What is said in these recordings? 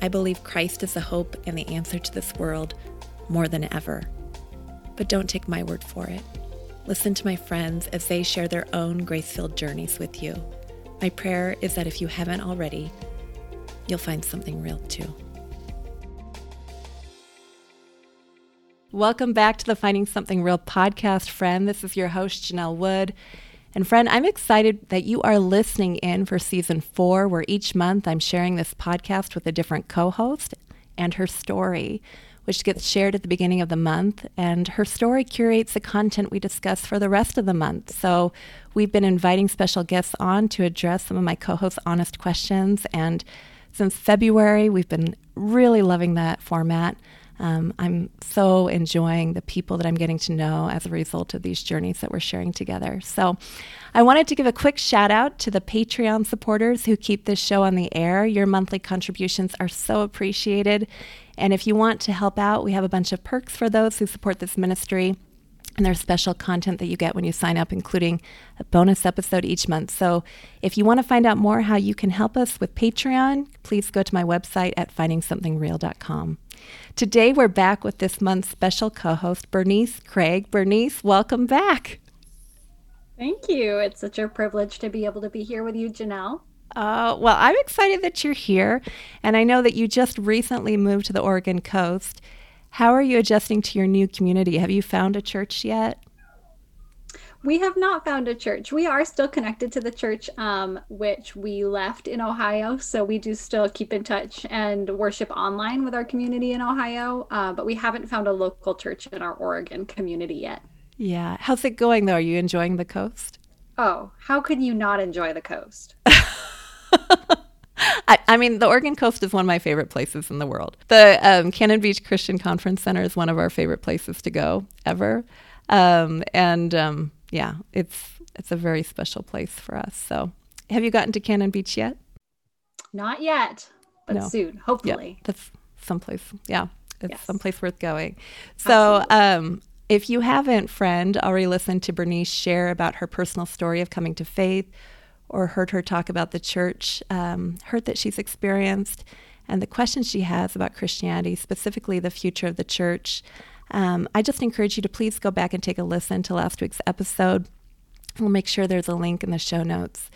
I believe Christ is the hope and the answer to this world more than ever. But don't take my word for it. Listen to my friends as they share their own grace filled journeys with you. My prayer is that if you haven't already, you'll find something real too. Welcome back to the Finding Something Real podcast, friend. This is your host, Janelle Wood. And friend, I'm excited that you are listening in for season four, where each month I'm sharing this podcast with a different co host and her story, which gets shared at the beginning of the month. And her story curates the content we discuss for the rest of the month. So we've been inviting special guests on to address some of my co hosts' honest questions. And since February, we've been really loving that format. Um, I'm so enjoying the people that I'm getting to know as a result of these journeys that we're sharing together. So, I wanted to give a quick shout out to the Patreon supporters who keep this show on the air. Your monthly contributions are so appreciated. And if you want to help out, we have a bunch of perks for those who support this ministry. And there's special content that you get when you sign up, including a bonus episode each month. So if you want to find out more how you can help us with Patreon, please go to my website at findingsomethingreal.com. Today, we're back with this month's special co host, Byrnese Craig. Byrnese, welcome back. Thank you. It's such a privilege to be able to be here with you, Janelle. Uh, well, I'm excited that you're here. And I know that you just recently moved to the Oregon coast. How are you adjusting to your new community? Have you found a church yet? We have not found a church. We are still connected to the church, um, which we left in Ohio. So we do still keep in touch and worship online with our community in Ohio. Uh, but we haven't found a local church in our Oregon community yet. Yeah. How's it going, though? Are you enjoying the coast? Oh, how can you not enjoy the coast? I, I, mean, the Oregon coast is one of my favorite places in the world. The um, Cannon Beach Christian Conference Center is one of our favorite places to go ever. Um, and um, yeah, it's it's a very special place for us. So, have you gotten to Cannon Beach yet? Not yet, but no. soon, hopefully. Yeah, that's someplace. Yeah, it's yes. someplace worth going. So, um, if you haven't, friend, already listened to Byrnese share about her personal story of coming to faith, or heard her talk about the church um, hurt that she's experienced, and the questions she has about Christianity, specifically the future of the church. Um, I just encourage you to please go back and take a listen to last week's episode. We'll make sure there's a link in the show notes.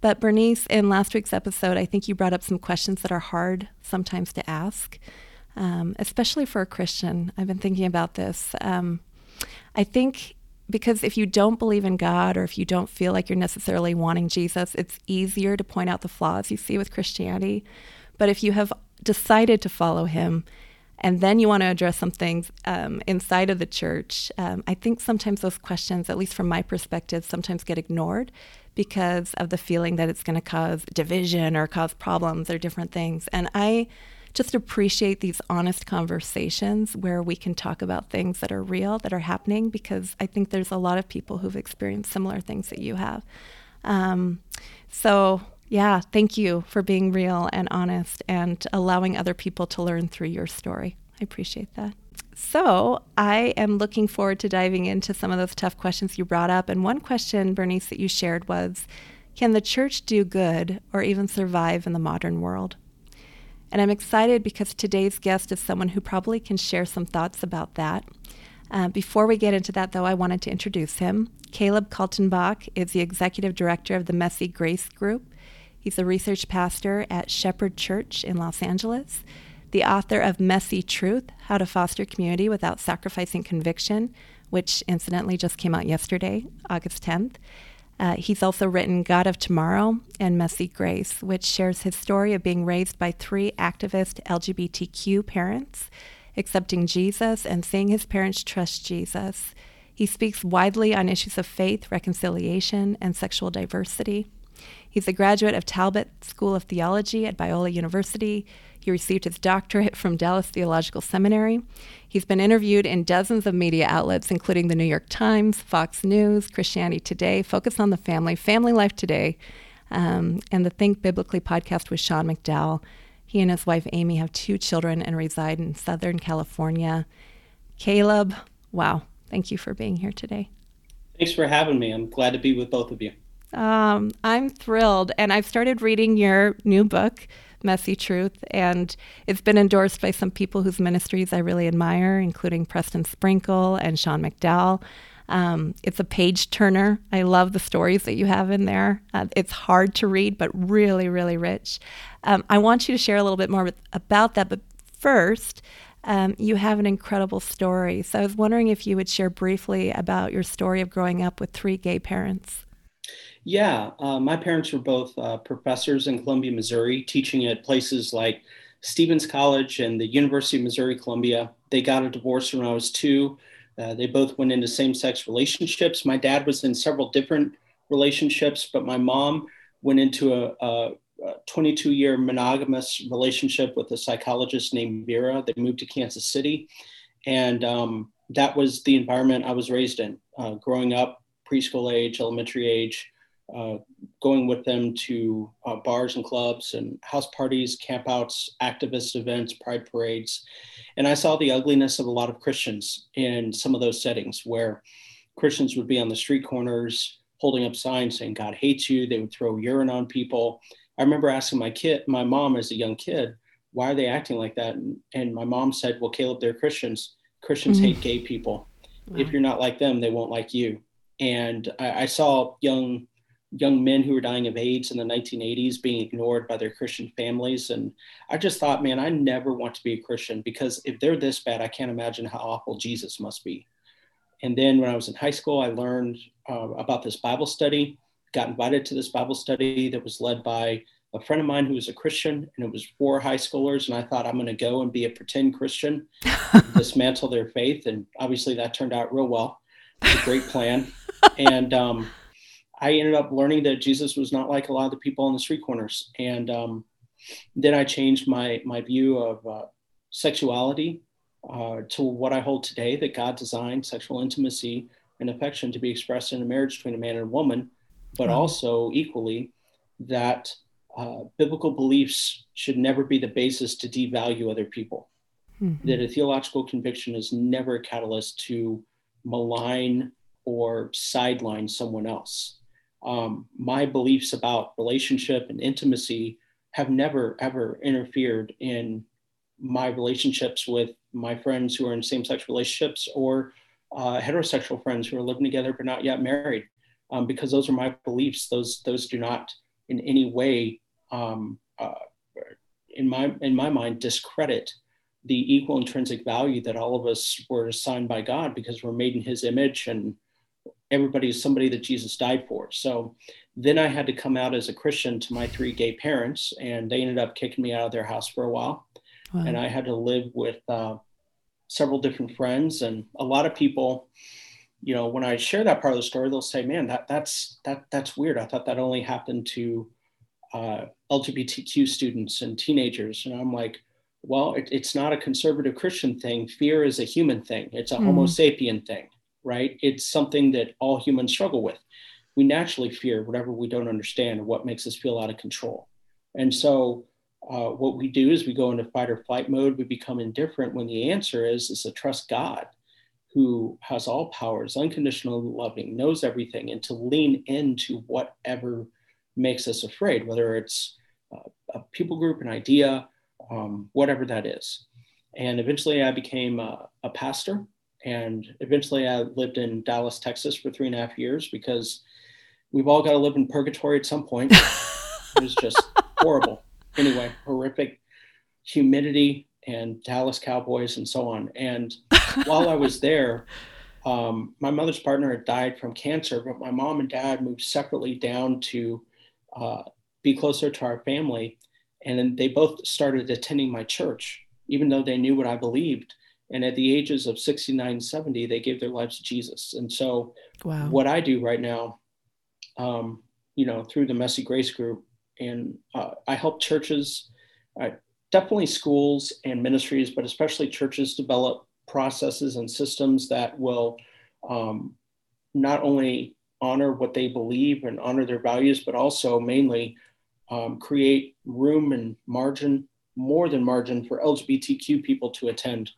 But Byrnese, in last week's episode, I think you brought up some questions that are hard sometimes to ask, um, especially for a Christian. I've been thinking about this. Um, I think because if you don't believe in God or if you don't feel like you're necessarily wanting Jesus, it's easier to point out the flaws you see with Christianity. But if you have decided to follow Him, and then you want to address some things um, inside of the church, um, I think sometimes those questions, at least from my perspective, sometimes get ignored because of the feeling that it's going to cause division or cause problems or different things. And I just appreciate these honest conversations where we can talk about things that are real, that are happening, because I think there's a lot of people who've experienced similar things that you have. Um, so, yeah, thank you for being real and honest and allowing other people to learn through your story. I appreciate that. So, I am looking forward to diving into some of those tough questions you brought up. And one question, Byrnese, that you shared was Can the church do good or even survive in the modern world? And I'm excited because today's guest is someone who probably can share some thoughts about that. Uh, before we get into that, though, I wanted to introduce him. Caleb Kaltenbach is the executive director of the Messy Grace Group. He's a research pastor at Shepherd Church in Los Angeles. the author of Messy Truth How to Foster Community Without Sacrificing Conviction, which incidentally just came out yesterday, August 10th. Uh, he's also written God of Tomorrow and Messy Grace, which shares his story of being raised by three activist LGBTQ parents, accepting Jesus and seeing his parents trust Jesus. He speaks widely on issues of faith, reconciliation, and sexual diversity. He's a graduate of Talbot School of Theology at Biola University. He received his doctorate from Dallas Theological Seminary. He's been interviewed in dozens of media outlets, including the New York Times, Fox News, Christianity Today, Focus on the Family, Family Life Today, um, and the Think Biblically podcast with Sean McDowell. He and his wife Amy have two children and reside in Southern California. Caleb, wow, thank you for being here today. Thanks for having me. I'm glad to be with both of you. Um, I'm thrilled. And I've started reading your new book, Messy Truth, and it's been endorsed by some people whose ministries I really admire, including Preston Sprinkle and Sean McDowell. Um, it's a page turner. I love the stories that you have in there. Uh, it's hard to read, but really, really rich. Um, I want you to share a little bit more about that, but first, um, you have an incredible story. So I was wondering if you would share briefly about your story of growing up with three gay parents. Yeah, uh, my parents were both uh, professors in Columbia, Missouri, teaching at places like Stephens College and the University of Missouri Columbia. They got a divorce when I was two. Uh, they both went into same sex relationships. My dad was in several different relationships, but my mom went into a, a 22 year monogamous relationship with a psychologist named Vera. They moved to Kansas City. And um, that was the environment I was raised in, uh, growing up, preschool age, elementary age uh, going with them to uh, bars and clubs and house parties, campouts, activist events, pride parades. And I saw the ugliness of a lot of Christians in some of those settings where Christians would be on the street corners holding up signs saying, God hates you. They would throw urine on people. I remember asking my kid, my mom as a young kid, why are they acting like that? And, and my mom said, well, Caleb, they're Christians. Christians mm-hmm. hate gay people. Wow. If you're not like them, they won't like you. And I, I saw young young men who were dying of AIDS in the 1980s being ignored by their Christian families. And I just thought, man, I never want to be a Christian because if they're this bad, I can't imagine how awful Jesus must be. And then when I was in high school, I learned uh, about this Bible study, got invited to this Bible study that was led by a friend of mine who was a Christian, and it was for high schoolers. And I thought, I'm going to go and be a pretend Christian, dismantle their faith. And obviously, that turned out real well. It was a great plan. And um, I ended up learning that Jesus was not like a lot of the people on the street corners. And um, then I changed my, my view of uh, sexuality uh, to what I hold today that God designed sexual intimacy and affection to be expressed in a marriage between a man and a woman, but also equally that uh, biblical beliefs should never be the basis to devalue other people. Mm-hmm. That a theological conviction is never a catalyst to malign or sideline someone else um, my beliefs about relationship and intimacy have never ever interfered in my relationships with my friends who are in same-sex relationships or uh, heterosexual friends who are living together but not yet married. Um, because those are my beliefs. Those those do not in any way um, uh, in my in my mind discredit the equal intrinsic value that all of us were assigned by God because we're made in his image and everybody is somebody that Jesus died for. So then I had to come out as a Christian to my three gay parents, and they ended up kicking me out of their house for a while. Wow. And I had to live with uh, several different friends and a lot of people. You know, when I share that part of the story, they'll say, "Man, that that's that that's weird. I thought that only happened to uh, LGBTQ students and teenagers." And I'm like, "Well, it, it's not a conservative Christian thing. Fear is a human thing. It's a mm. Homo sapien thing." Right? It's something that all humans struggle with. We naturally fear whatever we don't understand or what makes us feel out of control. And so, uh, what we do is we go into fight or flight mode. We become indifferent when the answer is is to trust God, who has all powers, unconditional loving, knows everything, and to lean into whatever makes us afraid, whether it's uh, a people group, an idea, um, whatever that is. And eventually, I became a, a pastor and eventually I lived in Dallas, Texas for three and a half years because we've all got to live in purgatory at some point. it was just horrible. Anyway, horrific humidity and Dallas Cowboys and so on. And while I was there, um, my mother's partner had died from cancer, but my mom and dad moved separately down to uh, be closer to our family. And then they both started attending my church, even though they knew what I believed. And at the ages of 69, 70, they gave their lives to Jesus. And so, wow. what I do right now, um, you know, through the Messy Grace Group, and uh, I help churches, uh, definitely schools and ministries, but especially churches develop processes and systems that will um, not only honor what they believe and honor their values, but also mainly um, create room and margin, more than margin, for LGBTQ people to attend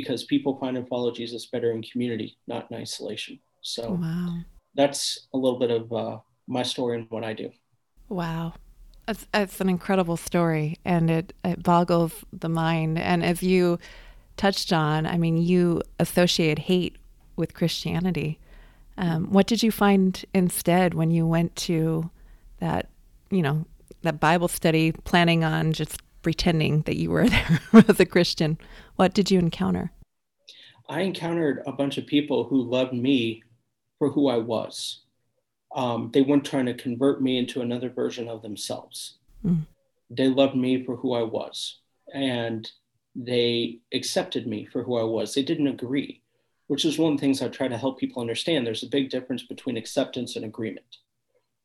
because people find and follow Jesus better in community, not in isolation. So wow. that's a little bit of uh, my story and what I do. Wow. It's, it's an incredible story and it, it boggles the mind. And as you touched on, I mean, you associate hate with Christianity. Um, what did you find instead when you went to that, you know, that Bible study, planning on just pretending that you were there as a Christian? What did you encounter? I encountered a bunch of people who loved me for who I was. Um, they weren't trying to convert me into another version of themselves. Mm. They loved me for who I was. And they accepted me for who I was. They didn't agree, which is one of the things I try to help people understand. There's a big difference between acceptance and agreement.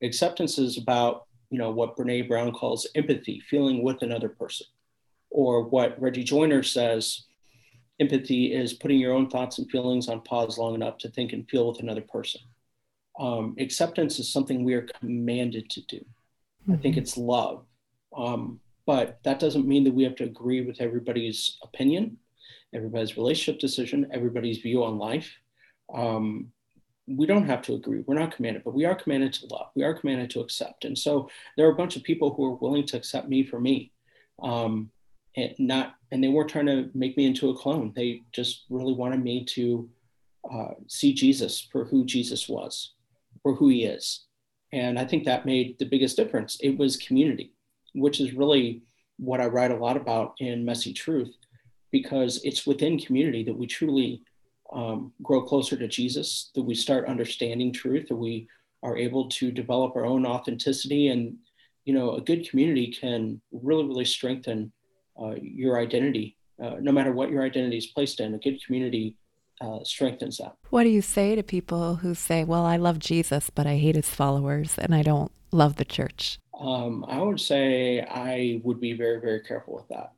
Acceptance is about, you know, what Brene Brown calls empathy, feeling with another person, or what Reggie Joiner says, empathy is putting your own thoughts and feelings on pause long enough to think and feel with another person. Um, acceptance is something we are commanded to do. Mm-hmm. I think mm-hmm. it's love. Um, but that doesn't mean that we have to agree with everybody's opinion, everybody's relationship decision, everybody's view on life. Um, we don't have to agree. We're not commanded, but we are commanded to love. We are commanded to accept. And so there are a bunch of people who are willing to accept me for me. Um, and not, and they weren't trying to make me into a clone. They just really wanted me to uh, see Jesus for who Jesus was, or who he is. And I think that made the biggest difference. It was community which is really what I write a lot about in Messy Truth, because it's within community that we truly um, grow closer to Jesus, that we start understanding truth, that we are able to develop our own authenticity. And, you know, a good community can really, really strengthen uh, your identity. Uh, no matter what your identity is placed in, a good community uh, strengthens that. What do you say to people who say, well, I love Jesus, but I hate his followers and I don't love the church? Um, I would say I would be very, very careful with that.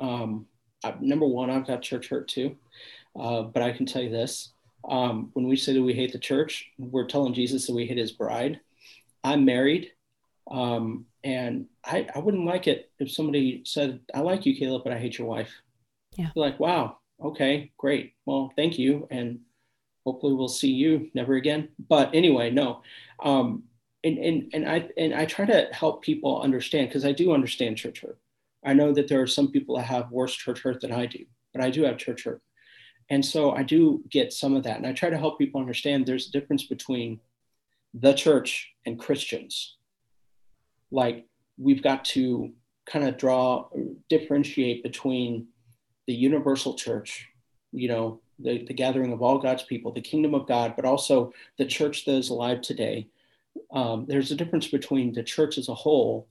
Um, I, number one, I've got church hurt too, uh, but I can tell you this: um, when we say that we hate the church, we're telling Jesus that we hate His bride. I'm married, um, and I, I wouldn't like it if somebody said, "I like you, Caleb, but I hate your wife." Yeah, You're like, wow, okay, great. Well, thank you, and hopefully we'll see you never again. But anyway, no. Um, and and and I and I try to help people understand because I do understand church hurt. I know that there are some people that have worse church hurt than I do, but I do have church hurt. And so I do get some of that. And I try to help people understand there's a difference between the church and Christians. Like we've got to kind of draw, differentiate between the universal church, you know, the, the gathering of all God's people, the kingdom of God, but also the church that is alive today. Um, there's a difference between the church as a whole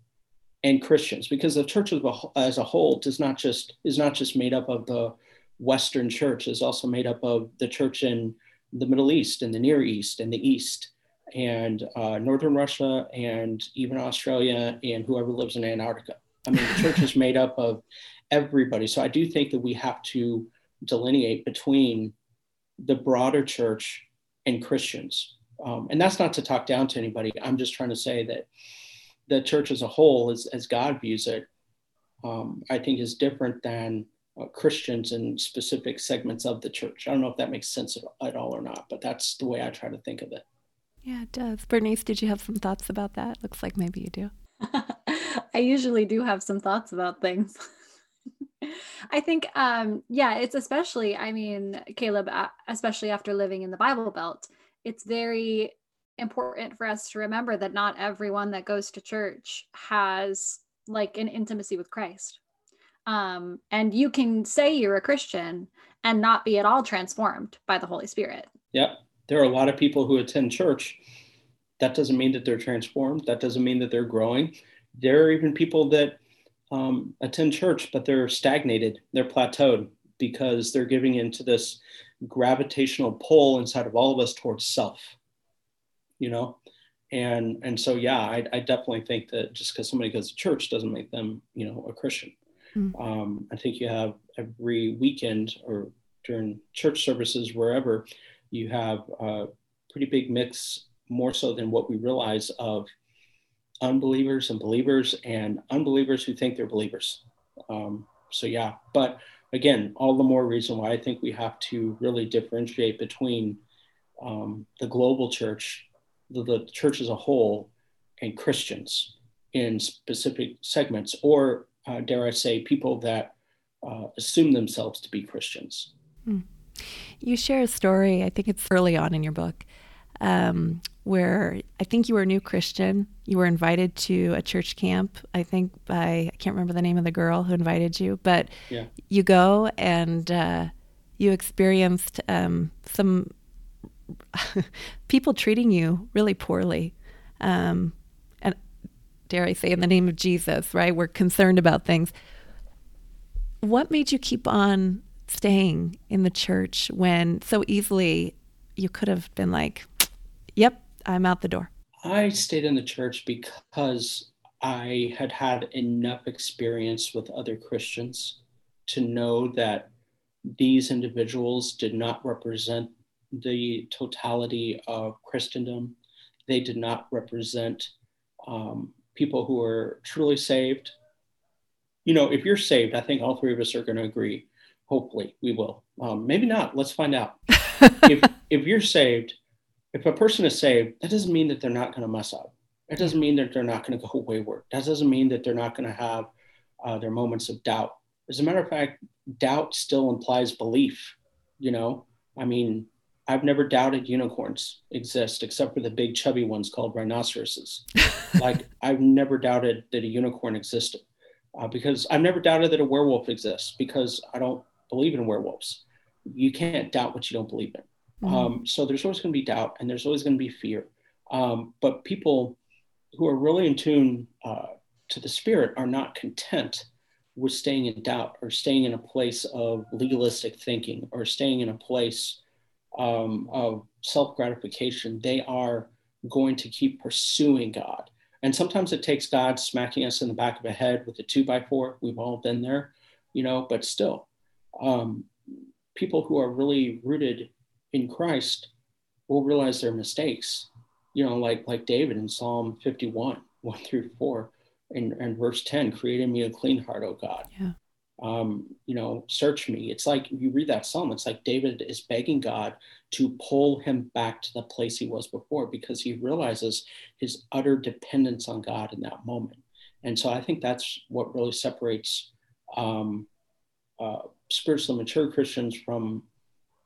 and Christians because the church as a, as a whole does not just is not just made up of the Western church is also made up of the church in the Middle East and the Near East and the East and uh, Northern Russia and even Australia and whoever lives in Antarctica. I mean, the church is made up of everybody. So I do think that we have to delineate between the broader church and Christians um, and that's not to talk down to anybody. I'm just trying to say that the church as a whole, as, as God views it, um, I think is different than uh, Christians in specific segments of the church. I don't know if that makes sense at, at all or not, but that's the way I try to think of it. Yeah, it does. Byrnese, did you have some thoughts about that? Looks like maybe you do. I usually do have some thoughts about things. I think, um, yeah, it's especially, I mean, Caleb, especially after living in the Bible Belt, it's very important for us to remember that not everyone that goes to church has like an intimacy with Christ. Um, and you can say you're a Christian and not be at all transformed by the Holy Spirit. Yep. There are a lot of people who attend church. That doesn't mean that they're transformed. That doesn't mean that they're growing. There are even people that um, attend church, but they're stagnated, they're plateaued because they're giving into this gravitational pull inside of all of us towards self, you know? And, and so, yeah, I, I definitely think that just because somebody goes to church doesn't make them, you know, a Christian. Mm. Um, I think you have every weekend or during church services, wherever, you have a pretty big mix, more so than what we realize, of unbelievers and believers and unbelievers who think they're believers. Um, so, yeah, but again, all the more reason why I think we have to really differentiate between um, the global church, the, the church as a whole, and Christians in specific segments, or uh, dare I say, people that uh, assume themselves to be Christians. Hmm. You share a story, I think it's early on in your book, um, where I think you were a new Christian. You were invited to a church camp, I think by, I can't remember the name of the girl who invited you, but yeah. you go and uh, you experienced um, some people treating you really poorly. Um, and dare I say, in the name of Jesus, right? We're concerned about things. What made you keep on staying in the church when so easily you could have been like, yep, I'm out the door? I stayed in the church because I had had enough experience with other Christians to know that these individuals did not represent the totality of Christendom. They did not represent um, people who are truly saved. You know, if you're saved, I think all three of us are going to agree. Hopefully, we will. Um, maybe not. Let's find out. if, if you're saved, if a person is saved, that doesn't mean that they're not going to mess up. It doesn't mean that they're not going to go wayward. That doesn't mean that they're not going to have uh, their moments of doubt. As a matter of fact, doubt still implies belief. You know, I mean, I've never doubted unicorns exist except for the big chubby ones called rhinoceroses. like I've never doubted that a unicorn existed uh, because I've never doubted that a werewolf exists because I don't believe in werewolves. You can't doubt what you don't believe in. Mm-hmm. Um, so there's always going to be doubt and there's always going to be fear. Um, but people who are really in tune uh, to the spirit are not content with staying in doubt or staying in a place of legalistic thinking or staying in a place um, of self gratification. They are going to keep pursuing God. And sometimes it takes God smacking us in the back of the head with a two by four. We've all been there, you know, but still, um, people who are really rooted in Christ will realize their mistakes. You know, like like David in Psalm 51, 1 through 4, and, and verse 10, create in me a clean heart, O God. Yeah. Um, you know, search me. It's like you read that psalm, it's like David is begging God to pull him back to the place he was before because he realizes his utter dependence on God in that moment. And so I think that's what really separates um, uh, spiritually mature Christians from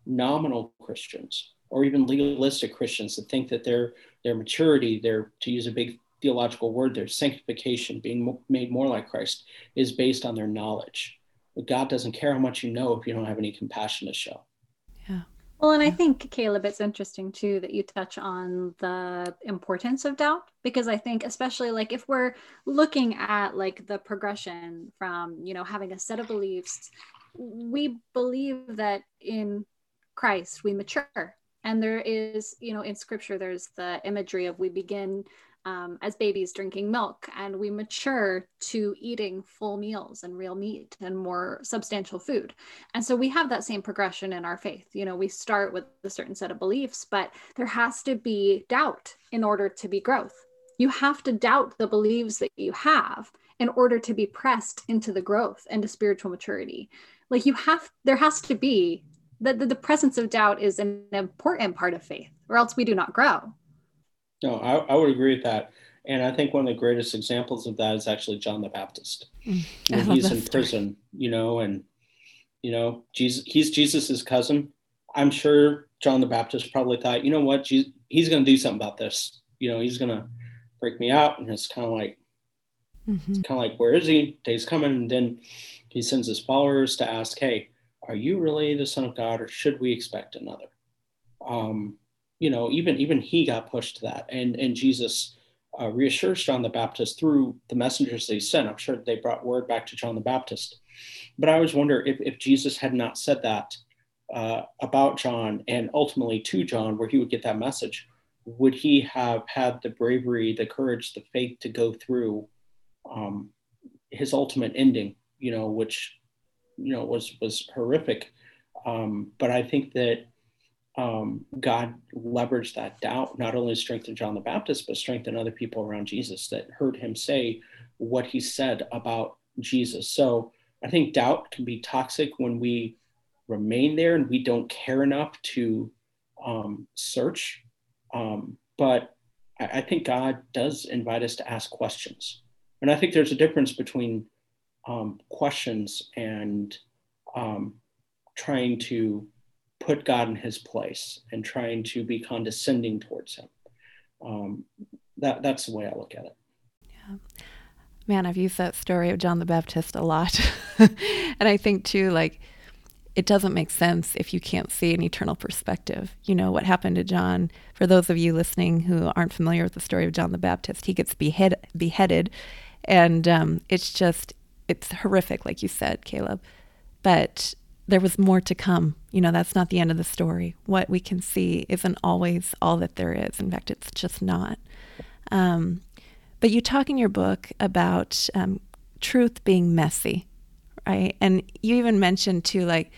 nominal Christians or even legalistic Christians that think that their their maturity, their to use a big theological word, their sanctification, being made more like Christ, is based on their knowledge. But God doesn't care how much you know if you don't have any compassion to show. Well, and I think, Caleb, it's interesting too that you touch on the importance of doubt because I think, especially like if we're looking at like the progression from, you know, having a set of beliefs, we believe that in Christ, we mature. And there is, you know, in scripture, there's the imagery of we begin um, as babies drinking milk and we mature to eating full meals and real meat and more substantial food. And so we have that same progression in our faith. You know, we start with a certain set of beliefs, but there has to be doubt in order to be growth. You have to doubt the beliefs that you have in order to be pressed into the growth and to spiritual maturity. Like you have, there has to be that the, the presence of doubt is an important part of faith, or else we do not grow. No, I, I would agree with that. And I think one of the greatest examples of that is actually John the Baptist. Mm, when he's in prison, you know, and you know, Jesus he's Jesus's cousin. I'm sure John the Baptist probably thought, you know what, Jesus, he's gonna do something about this. You know, he's gonna break me out. And it's kind of like, Mm-hmm. Kind of like, where is he? Day's coming. And then he sends his followers to ask, hey, are you really the son of God or should we expect another? Um, you know, even even he got pushed to that. And and Jesus uh, reassures John the Baptist through the messengers they sent. I'm sure they brought word back to John the Baptist. But I always wonder if, if Jesus had not said that uh, about John and ultimately to John, where he would get that message, would he have had the bravery, the courage, the faith to go through um, his ultimate ending? You know, which you know was was horrific. Um, but I think that um, God leveraged that doubt, not only strengthened John the Baptist, but strengthened other people around Jesus that heard him say what he said about Jesus. So I think doubt can be toxic when we remain there and we don't care enough to um, search. Um, but I, I, think God does invite us to ask questions. And I think there's a difference between um, questions and um, trying to put God in his place and trying to be condescending towards him. Um, that, that's the way I look at it. Yeah. Man, I've used that story of John the Baptist a lot. and I think too, like, it doesn't make sense if you can't see an eternal perspective. You know, what happened to John, for those of you listening who aren't familiar with the story of John the Baptist, he gets behead, beheaded. And um, it's just, it's horrific, like you said, Caleb. But there was more to come. You know, that's not the end of the story. What we can see isn't always all that there is. In fact, it's just not. Um, but you talk in your book about um, truth being messy, right? And you even mentioned too, like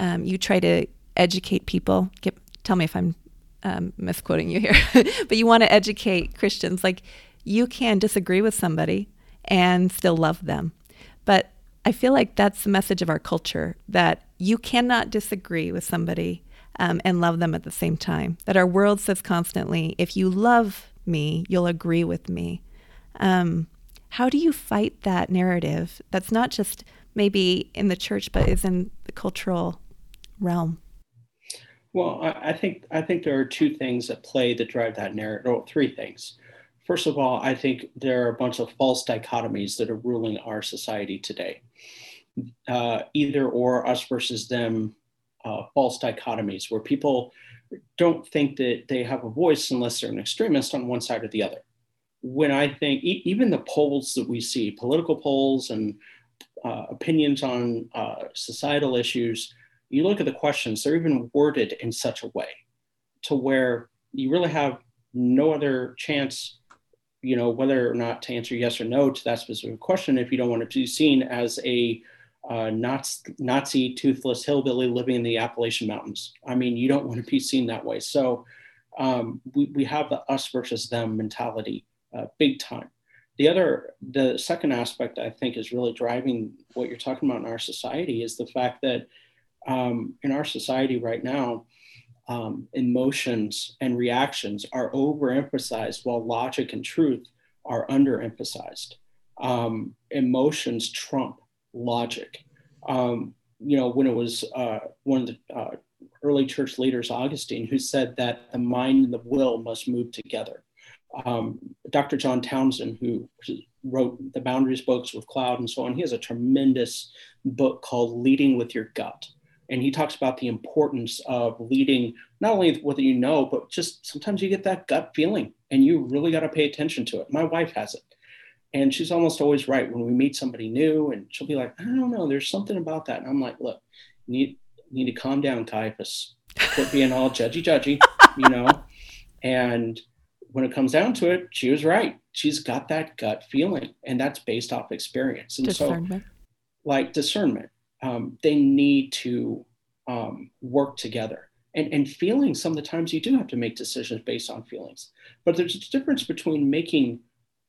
um, you try to educate people. Get, tell me if I'm um, misquoting you here, but you want to educate Christians. Like you can disagree with somebody and still love them, but I feel like that's the message of our culture that you cannot disagree with somebody um, and love them at the same time. That our world says constantly, if you love me, you'll agree with me. Um, how do you fight that narrative that's not just maybe in the church, but is in the cultural realm? Well, I, I think I think there are two things at play that drive that narrative, or three things. First of all, I think there are a bunch of false dichotomies that are ruling our society today. Uh, either or, us versus them, uh, false dichotomies where people don't think that they have a voice unless they're an extremist on one side or the other. When I think e- even the polls that we see, political polls and uh, opinions on uh, societal issues, you look at the questions, they're even worded in such a way to where you really have no other chance you know, whether or not to answer yes or no to that specific question, if you don't want to be seen as a uh, Nazi, Nazi toothless hillbilly living in the Appalachian Mountains. I mean, you don't want to be seen that way. So um, we, we have the us versus them mentality uh, big time. The other, the second aspect I think is really driving what you're talking about in our society is the fact that um, in our society right now, um, emotions and reactions are overemphasized while logic and truth are underemphasized. Um, emotions trump logic. Um, you know, when it was uh, one of the uh, early church leaders, Augustine, who said that the mind and the will must move together. Um, Dr. John Townsend, who wrote the Boundaries books with Cloud and so on, he has a tremendous book called Leading with Your Gut and he talks about the importance of leading not only what you know but just sometimes you get that gut feeling and you really got to pay attention to it my wife has it and she's almost always right. When we meet somebody new and she'll be like i don't know there's something about that. And i'm like look you need, need to calm down caiaphas. Quit being all judgy judgy you know? And when it comes down to it she was right. She's got that gut feeling and that's based off experience. And so like discernment um, they need to um, work together. And, and feelings, some of the times you do have to make decisions based on feelings. But there's a difference between making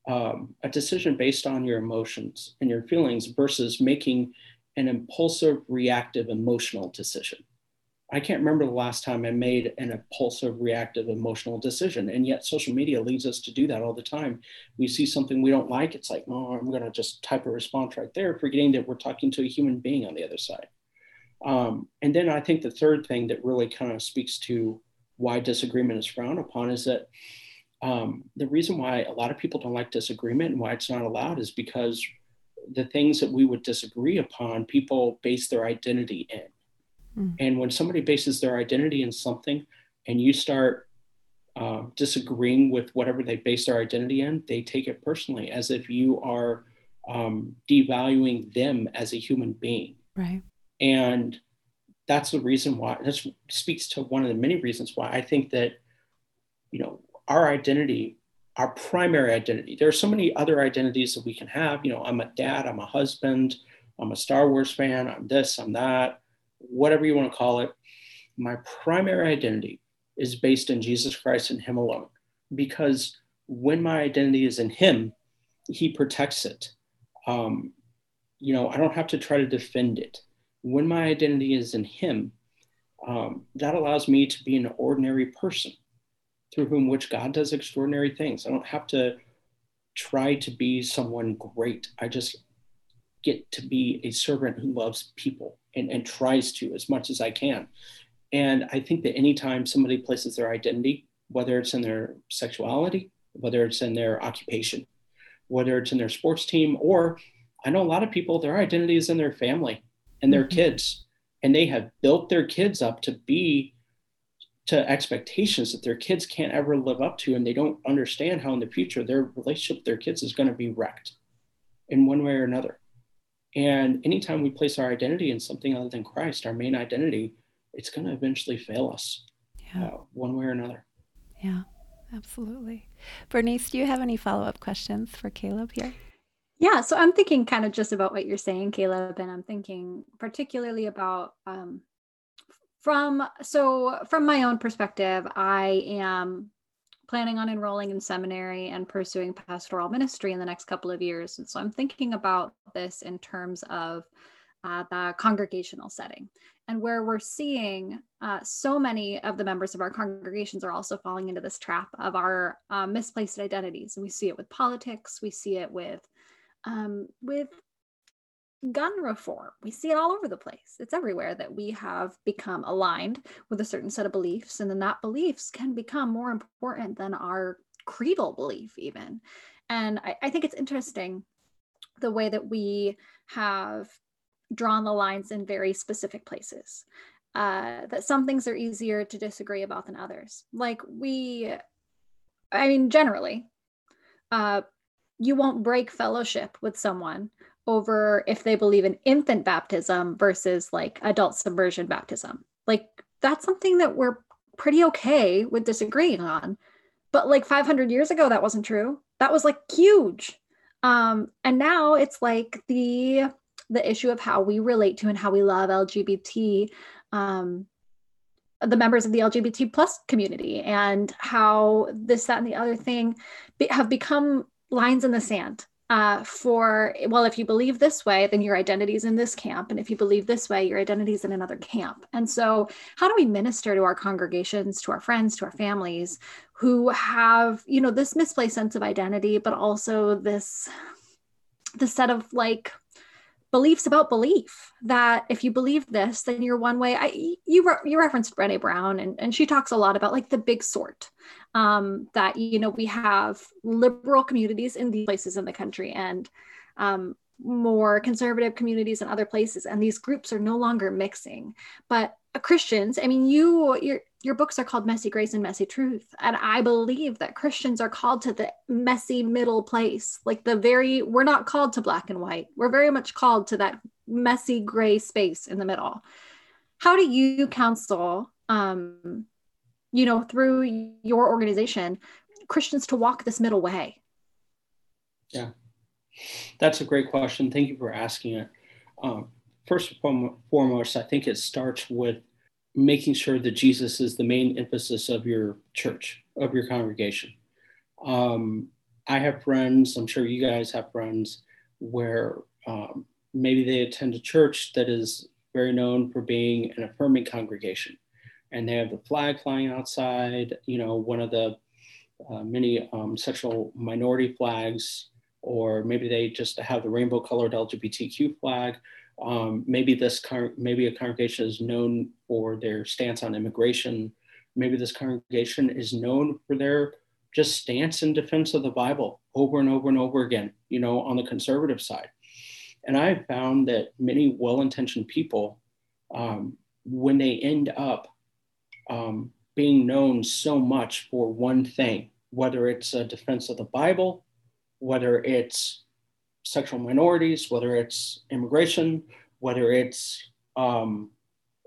um, a decision based on your emotions and your feelings versus making an impulsive, reactive, emotional decision. I can't remember the last time I made an impulsive, reactive, emotional decision. And yet, social media leads us to do that all the time. We see something we don't like, it's like, oh, I'm going to just type a response right there, forgetting that we're talking to a human being on the other side. Um, and then I think the third thing that really kind of speaks to why disagreement is frowned upon is that um, the reason why a lot of people don't like disagreement and why it's not allowed is because the things that we would disagree upon, people base their identity in. Mm. And when somebody bases their identity in something and you start uh, disagreeing with whatever they base their identity in, they take it personally as if you are um, devaluing them as a human being. Right. And that's the reason why, that speaks to one of the many reasons why I think that, you know, our identity, our primary identity. There are so many other identities that we can have. You know, I'm a dad, I'm a husband, I'm a Star Wars fan, I'm this, I'm that, whatever you want to call it. My primary identity is based in Jesus Christ and Him alone. Because when my identity is in Him, He protects it. Um, you know, I don't have to try to defend it. When my identity is in Him, um, that allows me to be an ordinary person through whom which God does extraordinary things. I don't have to try to be someone great. I just get to be a servant who loves people and, and tries to as much as I can. And I think that anytime somebody places their identity, whether it's in their sexuality, whether it's in their occupation, whether it's in their sports team, or I know a lot of people, their identity is in their family and their mm-hmm. kids, and they have built their kids up to be to expectations that their kids can't ever live up to and they don't understand how in the future their relationship with their kids is going to be wrecked in one way or another. And anytime we place our identity in something other than christ our main identity it's going to eventually fail us yeah. uh, one way or another. Yeah absolutely. Byrnese do you have any follow-up questions for caleb here? Yeah, so I'm thinking kind of just about what you're saying, Caleb, and I'm thinking particularly about um, from so from my own perspective i am planning on enrolling in seminary and pursuing pastoral ministry in the next couple of years. And so i'm thinking about this in terms of uh, the congregational setting and where we're seeing uh, so many of the members of our congregations are also falling into this trap of our uh, misplaced identities. And we see it with politics. We see it with um, with gun reform. We see it all over the place. It's everywhere that we have become aligned with a certain set of beliefs, and then that beliefs can become more important than our creedal belief, even. And I, I think it's interesting the way that we have drawn the lines in very specific places. Uh, that some things are easier to disagree about than others. Like we, I mean, generally, uh, you won't break fellowship with someone over if they believe in infant baptism versus like adult submersion baptism. Like that's something that we're pretty okay with disagreeing on. But like 500 years ago, that wasn't true. That was like huge. Um, and now it's like the the issue of how we relate to and how we love LGBT, um, the members of the LGBT plus community, and how this, that, and the other thing be, have become lines in the sand uh, for well if you believe this way then your identity is in this camp. And if you believe this way your identity is in another camp. And so how do we minister to our congregations to our friends to our families who have you know this misplaced sense of identity but also this this set of like beliefs about belief that if you believe this then you're one way. I you re- you referenced brene brown and, and she talks a lot about like the big sort um, that you know we have liberal communities in these places in the country and um, more conservative communities in other places and these groups are no longer mixing. But christians i mean you your your books are called messy grace and messy truth and i believe that christians are called to the messy middle place like the very we're not called to black and white we're very much called to that messy gray space in the middle how do you counsel um you know, through your organization, Christians to walk this middle way? Yeah, that's a great question. Thank you for asking it. Um, first and foremost, I think it starts with making sure that Jesus is the main emphasis of your church, of your congregation. Um, I have friends, I'm sure you guys have friends, where um, maybe they attend a church that is very known for being an affirming congregation and they have the flag flying outside, you know, one of the uh, many um, sexual minority flags, or maybe they just have the rainbow colored LGBTQ flag. Um, maybe this maybe a congregation is known for their stance on immigration. Maybe this congregation is known for their just stance in defense of the Bible over and over and over again, you know, on the conservative side. And I found that many well intentioned people, um, when they end up um, being known so much for one thing, whether it's a defense of the Bible, whether it's sexual minorities, whether it's immigration, whether it's um,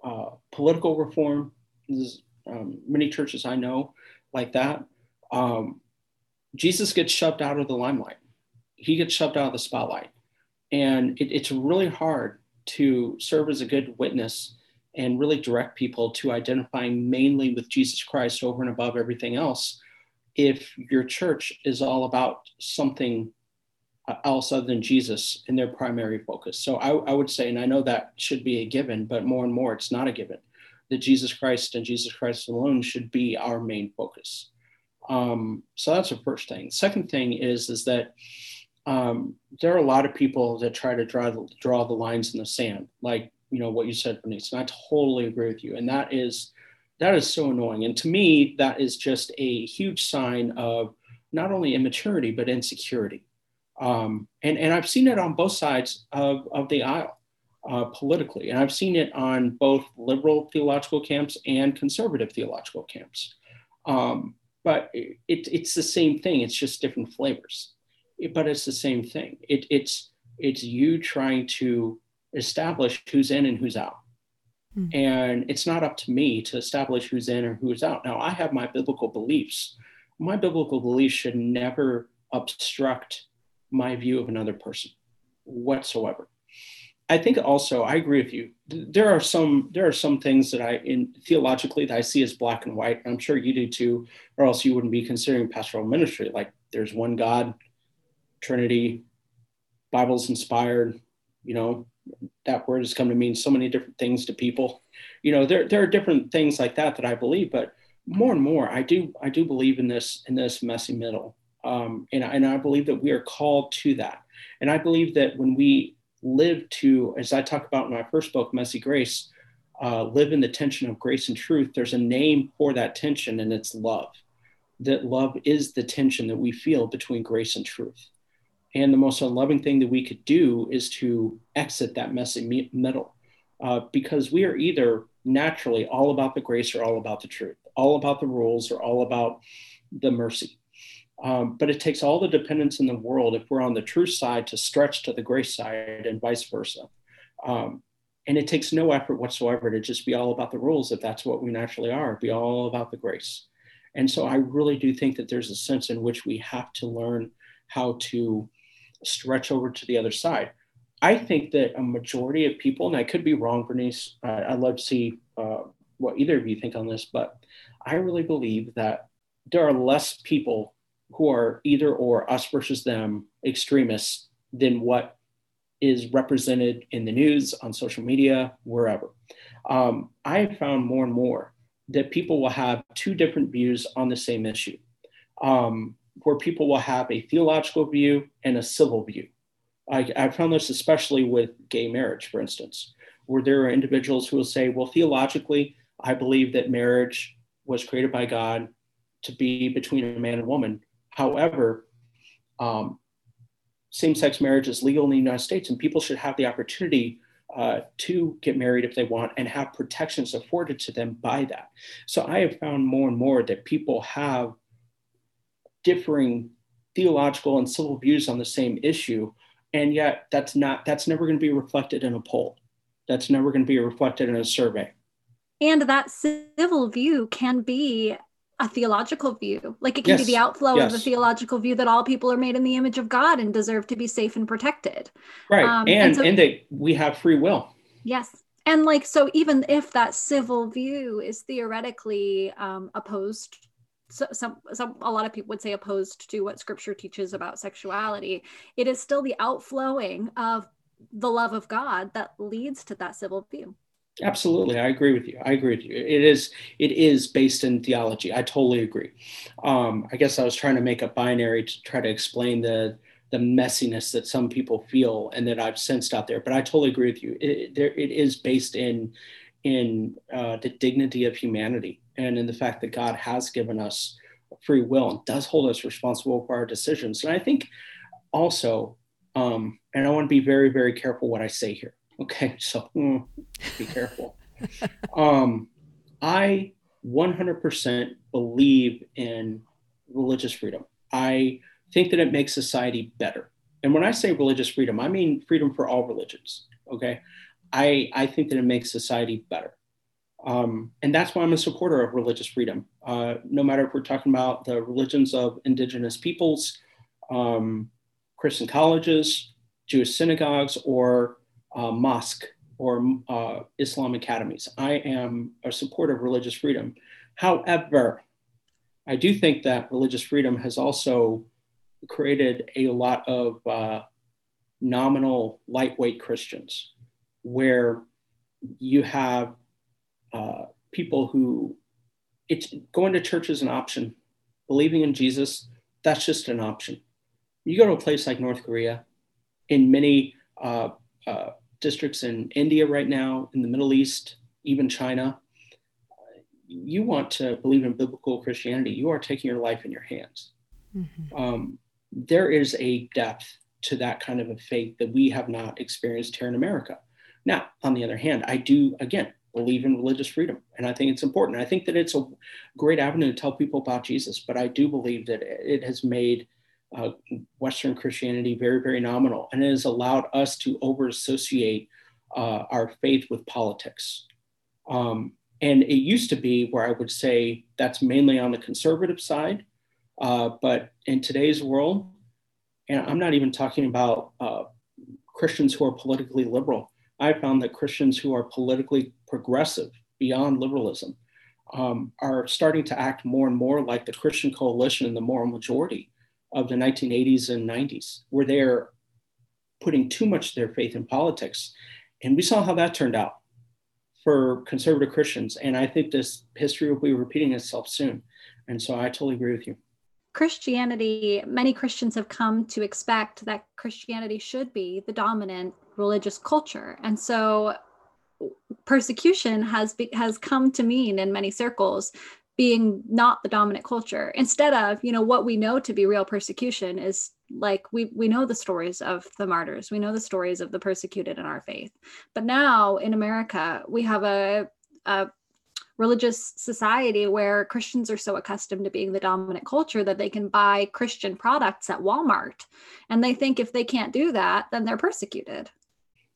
uh, political reform. There's um, many churches I know like that. Um, Jesus gets shoved out of the limelight. He gets shoved out of the spotlight. And it, it's really hard to serve as a good witness and really direct people to identifying mainly with Jesus Christ over and above everything else if your church is all about something else other than Jesus in their primary focus. So I, I, would say, and I know that should be a given, but more and more it's not a given, that Jesus Christ and Jesus Christ alone should be our main focus. Um, so that's the first thing. Second thing is is that um, there are a lot of people that try to draw the, draw the lines in the sand, like you know what you said, Byrnese, and I totally agree with you. And that is that is so annoying. And to me, that is just a huge sign of not only immaturity but insecurity. Um, and, and I've seen it on both sides of, of the aisle uh, politically. And I've seen it on both liberal theological camps and conservative theological camps. Um, but it, it's the same thing, it's just different flavors. It, but it's the same thing. It, it's, it's you trying to establish who's in and who's out. Hmm. And it's not up to me to establish who's in or who's out. Now, I have my biblical beliefs. My biblical beliefs should never obstruct my view of another person whatsoever. I think also I agree with you. There are some there are some things that I in theologically that I see as black and white. I'm sure you do too, or else you wouldn't be considering pastoral ministry. Like there's one God, Trinity, Bible's inspired. You know, that word has come to mean so many different things to people. You know, there there are different things like that that I believe, but more and more I do I do believe in this in this messy middle um, and, and I believe that we are called to that. And I believe that when we live to, as I talk about in my first book, Messy Grace, uh, live in the tension of grace and truth, there's a name for that tension, and it's love. That love is the tension that we feel between grace and truth. And the most unloving thing that we could do is to exit that messy middle uh, because we are either naturally all about the grace or all about the truth, all about the rules or all about the mercy. Um, but it takes all the dependence in the world if we're on the true side to stretch to the grace side and vice versa. Um, and it takes no effort whatsoever to just be all about the rules if that's what we naturally are, be all about the grace. And so I really do think that there's a sense in which we have to learn how to stretch over to the other side. I think that a majority of people, and I could be wrong, Byrnese, uh, I'd love to see uh, what either of you think on this, but I really believe that there are less people who are either or us versus them extremists than what is represented in the news, on social media, wherever. Um, I have found more and more that people will have two different views on the same issue, um, where people will have a theological view and a civil view. I, I found this especially with gay marriage, for instance, where there are individuals who will say, well, theologically, I believe that marriage was created by God to be between a man and woman. However, um, same sex marriage is legal in the United States, and people should have the opportunity uh, to get married if they want and have protections afforded to them by that. So I have found more and more that people have differing theological and civil views on the same issue, and yet that's not that's never going to be reflected in a poll. That's never going to be reflected in a survey. And that civil view can be a theological view. Like it can yes. be the outflow yes. of a theological view that all people are made in the image of God and deserve to be safe and protected. Right. Um, and and, so, and we have free will. Yes. And like so even if that civil view is theoretically um, opposed so, some, some a lot of people would say opposed to what scripture teaches about sexuality it is still the outflowing of the love of god that leads to that civil view Absolutely, I agree with you. I agree with you. It is it is based in theology. I totally agree. Um, I guess I was trying to make a binary to try to explain the the messiness that some people feel and that I've sensed out there. But I totally agree with you. It, there, it is based in in uh, the dignity of humanity and in the fact that God has given us free will and does hold us responsible for our decisions. And I think also, um, and I want to be very, very careful what I say here. Okay, so mm, be careful. um, I 100% believe in religious freedom. I think that it makes society better. And when I say religious freedom, I mean freedom for all religions. Okay. I, I think that it makes society better. Um, and that's why I'm a supporter of religious freedom. Uh, no matter if we're talking about the religions of indigenous peoples, um, Christian colleges, Jewish synagogues, or uh, mosque or uh, Islam academies. I am a supporter of religious freedom. However, I do think that religious freedom has also created a lot of uh, nominal lightweight Christians where you have uh, people who it's going to church is an option believing in jesus that's just an option you go to a place like north korea in many uh, uh, districts in india right now in the middle east even china you want to believe in biblical christianity you are taking your life in your hands mm-hmm. um, there is a depth to that kind of a faith that we have not experienced here in america now on the other hand i do again believe in religious freedom. And I think it's important. I think that it's a great avenue to tell people about Jesus, but I do believe that it has made uh, Western Christianity very, very nominal and it has allowed us to over associate uh, our faith with politics. Um, and it used to be where I would say that's mainly on the conservative side. Uh, but in today's world, and I'm not even talking about uh, Christians who are politically liberal, I found that Christians who are politically progressive beyond liberalism um, are starting to act more and more like the Christian coalition and the moral majority of the 1980s and 90s, where they're putting too much of their faith in politics. And we saw how that turned out for conservative Christians. And I think this history will be repeating itself soon. And so I totally agree with you. Christianity, many Christians have come to expect that Christianity should be the dominant religious culture. And so persecution has be, has come to mean in many circles being not the dominant culture. Instead of you know what we know to be real persecution is like we we know the stories of the martyrs. We know the stories of the persecuted in our faith. But now in america we have a, a religious society where christians are so accustomed to being the dominant culture that they can buy christian products at walmart. And they think if they can't do that then they're persecuted.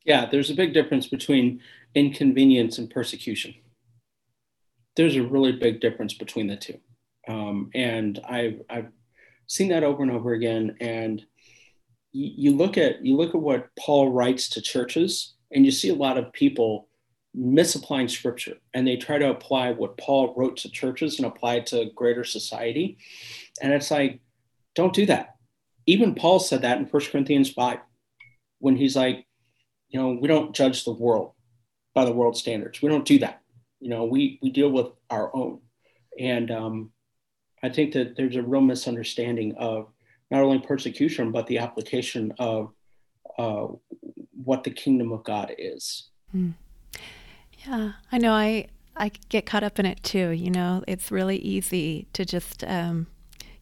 Yeah, there's a big difference between inconvenience and persecution. There's a really big difference between the two. Um, and I've, I've seen that over and over again. And you, you look at you look at what Paul writes to churches, and you see a lot of people misapplying scripture and they try to apply what Paul wrote to churches and apply it to greater society. And it's like, don't do that. Even Paul said that in 1 Corinthians 5 when he's like, you know, we don't judge the world by the world standards. We don't do that. You know, we we deal with our own, and um, I think that there's a real misunderstanding of not only persecution but the application of uh, what the kingdom of God is. Mm. Yeah, I know. I I get caught up in it too. You know, it's really easy to just um,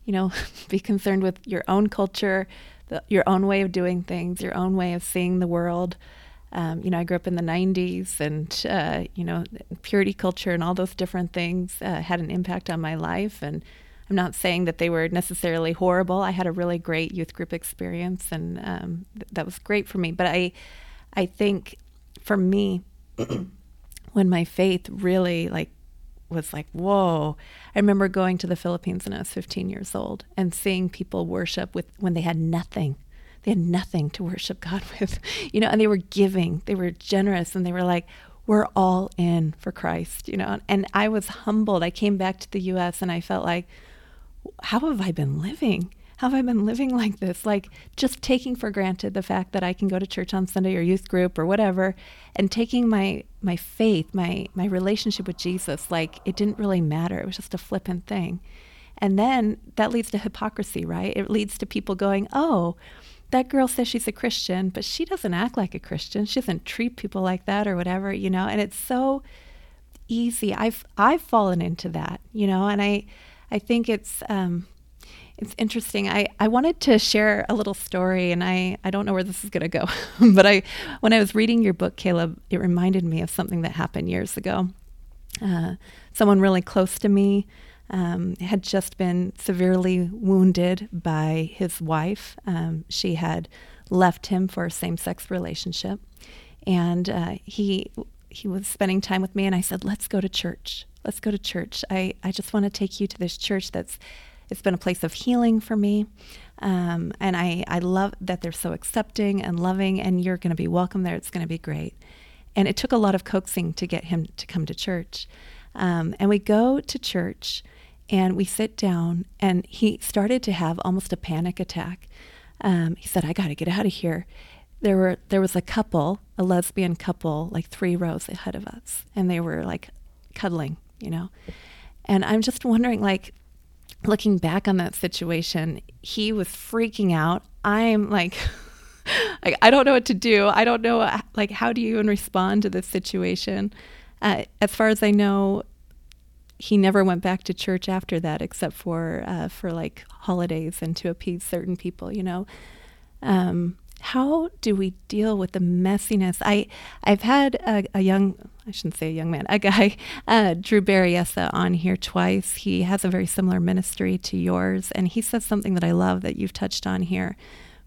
you know be concerned with your own culture, the, your own way of doing things, your own way of seeing the world. Um, you know, I grew up in the 90s and, uh, you know, purity culture and all those different things uh, had an impact on my life. And I'm not saying that they were necessarily horrible. I had a really great youth group experience and um, th- that was great for me. But I, I think for me, when my faith really like was like, whoa. I remember going to the Philippines when I was 15 years old and seeing people worship with when they had nothing. They had nothing to worship God with, you know, and they were giving, they were generous, and they were like, we're all in for Christ, you know. And I was humbled. I came back to the US and I felt like, how have I been living? How have I been living like this? Like just taking for granted the fact that I can go to church on Sunday or youth group or whatever, and taking my my faith, my my relationship with Jesus, like it didn't really matter. It was just a flippant thing. And then that leads to hypocrisy, right? It leads to people going, oh, that girl says she's a Christian, but she doesn't act like a Christian. She doesn't treat people like that or whatever, you know. And it's so easy. I've I've fallen into that, you know, and I I think it's um, it's interesting. I, I wanted to share a little story, and I, I don't know where this is going to go, but I when I was reading your book, Caleb, it reminded me of something that happened years ago. Uh, someone really close to me um, had just been severely wounded by his wife. Um, she had left him for a same-sex relationship, and uh, he he was spending time with me, and I said, "Let's go to church. Let's go to church. I I just want to take you to this church that's." It's been a place of healing for me. Um, and I, I love that they're so accepting and loving, and you're going to be welcome there. It's going to be great. And it took a lot of coaxing to get him to come to church. Um, and we go to church and we sit down, and he started to have almost a panic attack. Um, he said, I got to get out of here. There were there was a couple, a lesbian couple, like three rows ahead of us, and they were like cuddling, you know. And I'm just wondering, like, looking back on that situation, he was freaking out. I'm like, I, I don't know what to do. I don't know, like, how do you even respond to this situation? Uh, as far as I know, he never went back to church after that, except for uh, for like holidays and to appease certain people. You know, um, how do we deal with the messiness? I I've had a, a young I shouldn't say a young man, a guy, uh, Drew Berryessa, on here twice. He has a very similar ministry to yours, and he says something that I love that you've touched on here,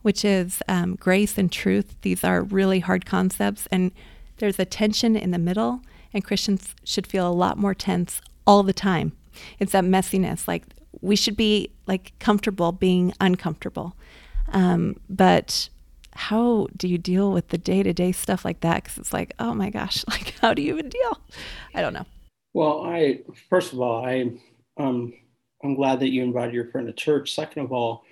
which is um, grace and truth. These are really hard concepts, and there's a tension in the middle, and Christians should feel a lot more tense all the time. It's that messiness. Like we should be like comfortable being uncomfortable, um, but how do you deal with the day to day stuff like that? Because it's like, oh my gosh, like how do you even deal? I don't know. Well, I first of all, I um, I'm glad that you invited your friend to church. Second of all,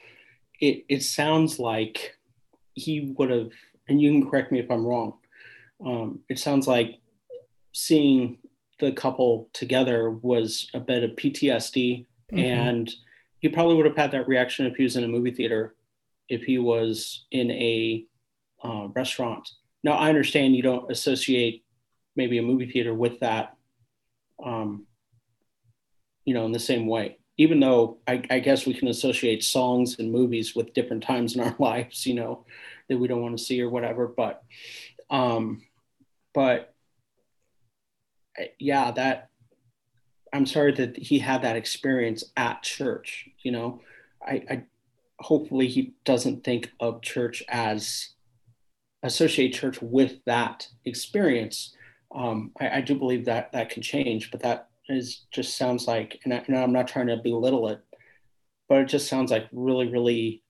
it it sounds like he would have, and you can correct me if I'm wrong. Um, it sounds like seeing the couple together was a bit of PTSD, mm-hmm. and he probably would have had that reaction if he was in a movie theater if he was in a uh, restaurant. Now, I understand you don't associate maybe a movie theater with that, um, you know, in the same way. Even though I, I, guess we can associate songs and movies with different times in our lives, you know, that we don't want to see or whatever. But, um, but yeah, that I'm sorry that he had that experience at church. You know, I, I hopefully he doesn't think of church as associate church with that experience. Um, I, I, do believe that that can change, but that is just sounds like, and, I, am not trying to belittle it, but it just sounds like really, really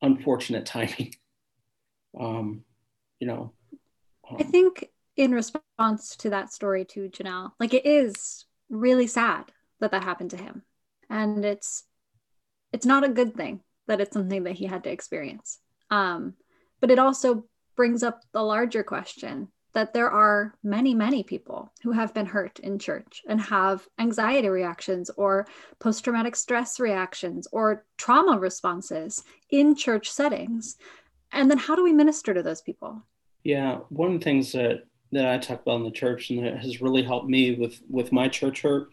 unfortunate timing. Um, you know, um, I think in response to that story to Janelle, like it is really sad that that happened to him, and it's it's not a good thing that it's something that he had to experience. Um, but it also brings up the larger question that there are many, many people who have been hurt in church and have anxiety reactions or post traumatic stress reactions or trauma responses in church settings. And then how do we minister to those people? Yeah, one of the things that that I talk about in the church and that has really helped me with with my church hurt,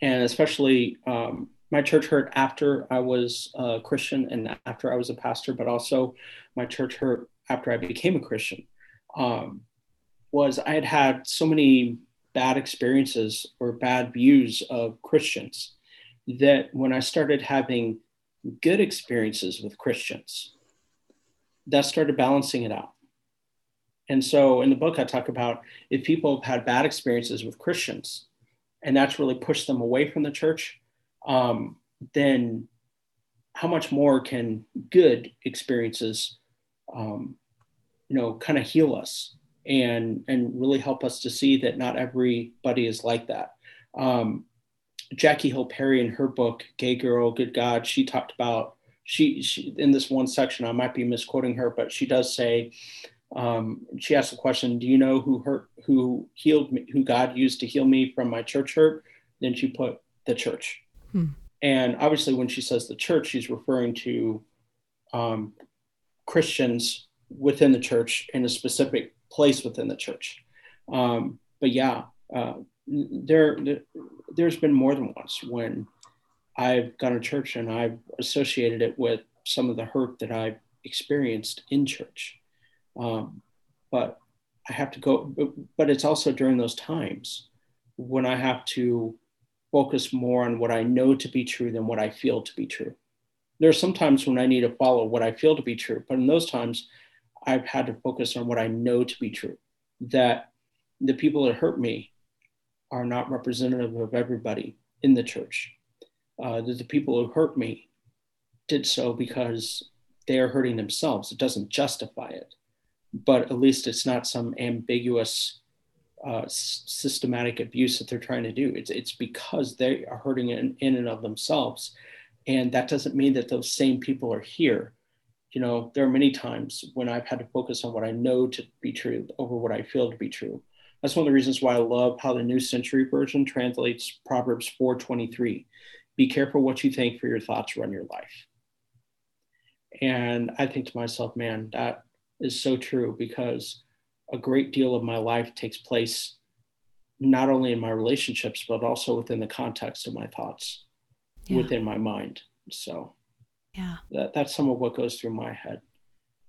and especially um, my church hurt after I was a Christian and after I was a pastor, but also my church hurt after I became a Christian. Um, was I had had so many bad experiences or bad views of Christians that when I started having good experiences with Christians, that started balancing it out. And so in the book, I talk about if people have had bad experiences with Christians and that's really pushed them away from the church, um, then how much more can good experiences, um, you know, kind of heal us and and really help us to see that not everybody is like that. Um, Jackie Hill Perry in her book "Gay Girl, Good God," she talked about she, she in this one section. I might be misquoting her, but she does say um, she asked the question, "Do you know who hurt, who healed me, who God used to heal me from my church hurt?" Then she put the church. Hmm. And obviously, when she says the church, she's referring to um, Christians within the church in a specific place within the church. Um, but yeah, uh, there, there, has been more than once when I've gone to church and I've associated it with some of the hurt that I've experienced in church. Um, but I have to go, but it's also during those times when I have to focus more on what I know to be true than what I feel to be true. There are some times when I need to follow what I feel to be true, but in those times, I've had to focus on what I know to be true. That the people that hurt me are not representative of everybody in the church. Uh, that the people who hurt me did so because they are hurting themselves. It doesn't justify it, but at least it's not some ambiguous, uh, systematic abuse that they're trying to do. It's it's because they are hurting in, in and of themselves, and that doesn't mean that those same people are here. You know, there are many times when I've had to focus on what I know to be true over what I feel to be true. That's one of the reasons why I love how the New Century Version translates Proverbs 4:23. Be careful what you think, for your thoughts run your life. And I think to myself, man, that is so true because a great deal of my life takes place not only in my relationships, but also within the context of my thoughts yeah. within my mind. So, yeah, that, that's some of what goes through my head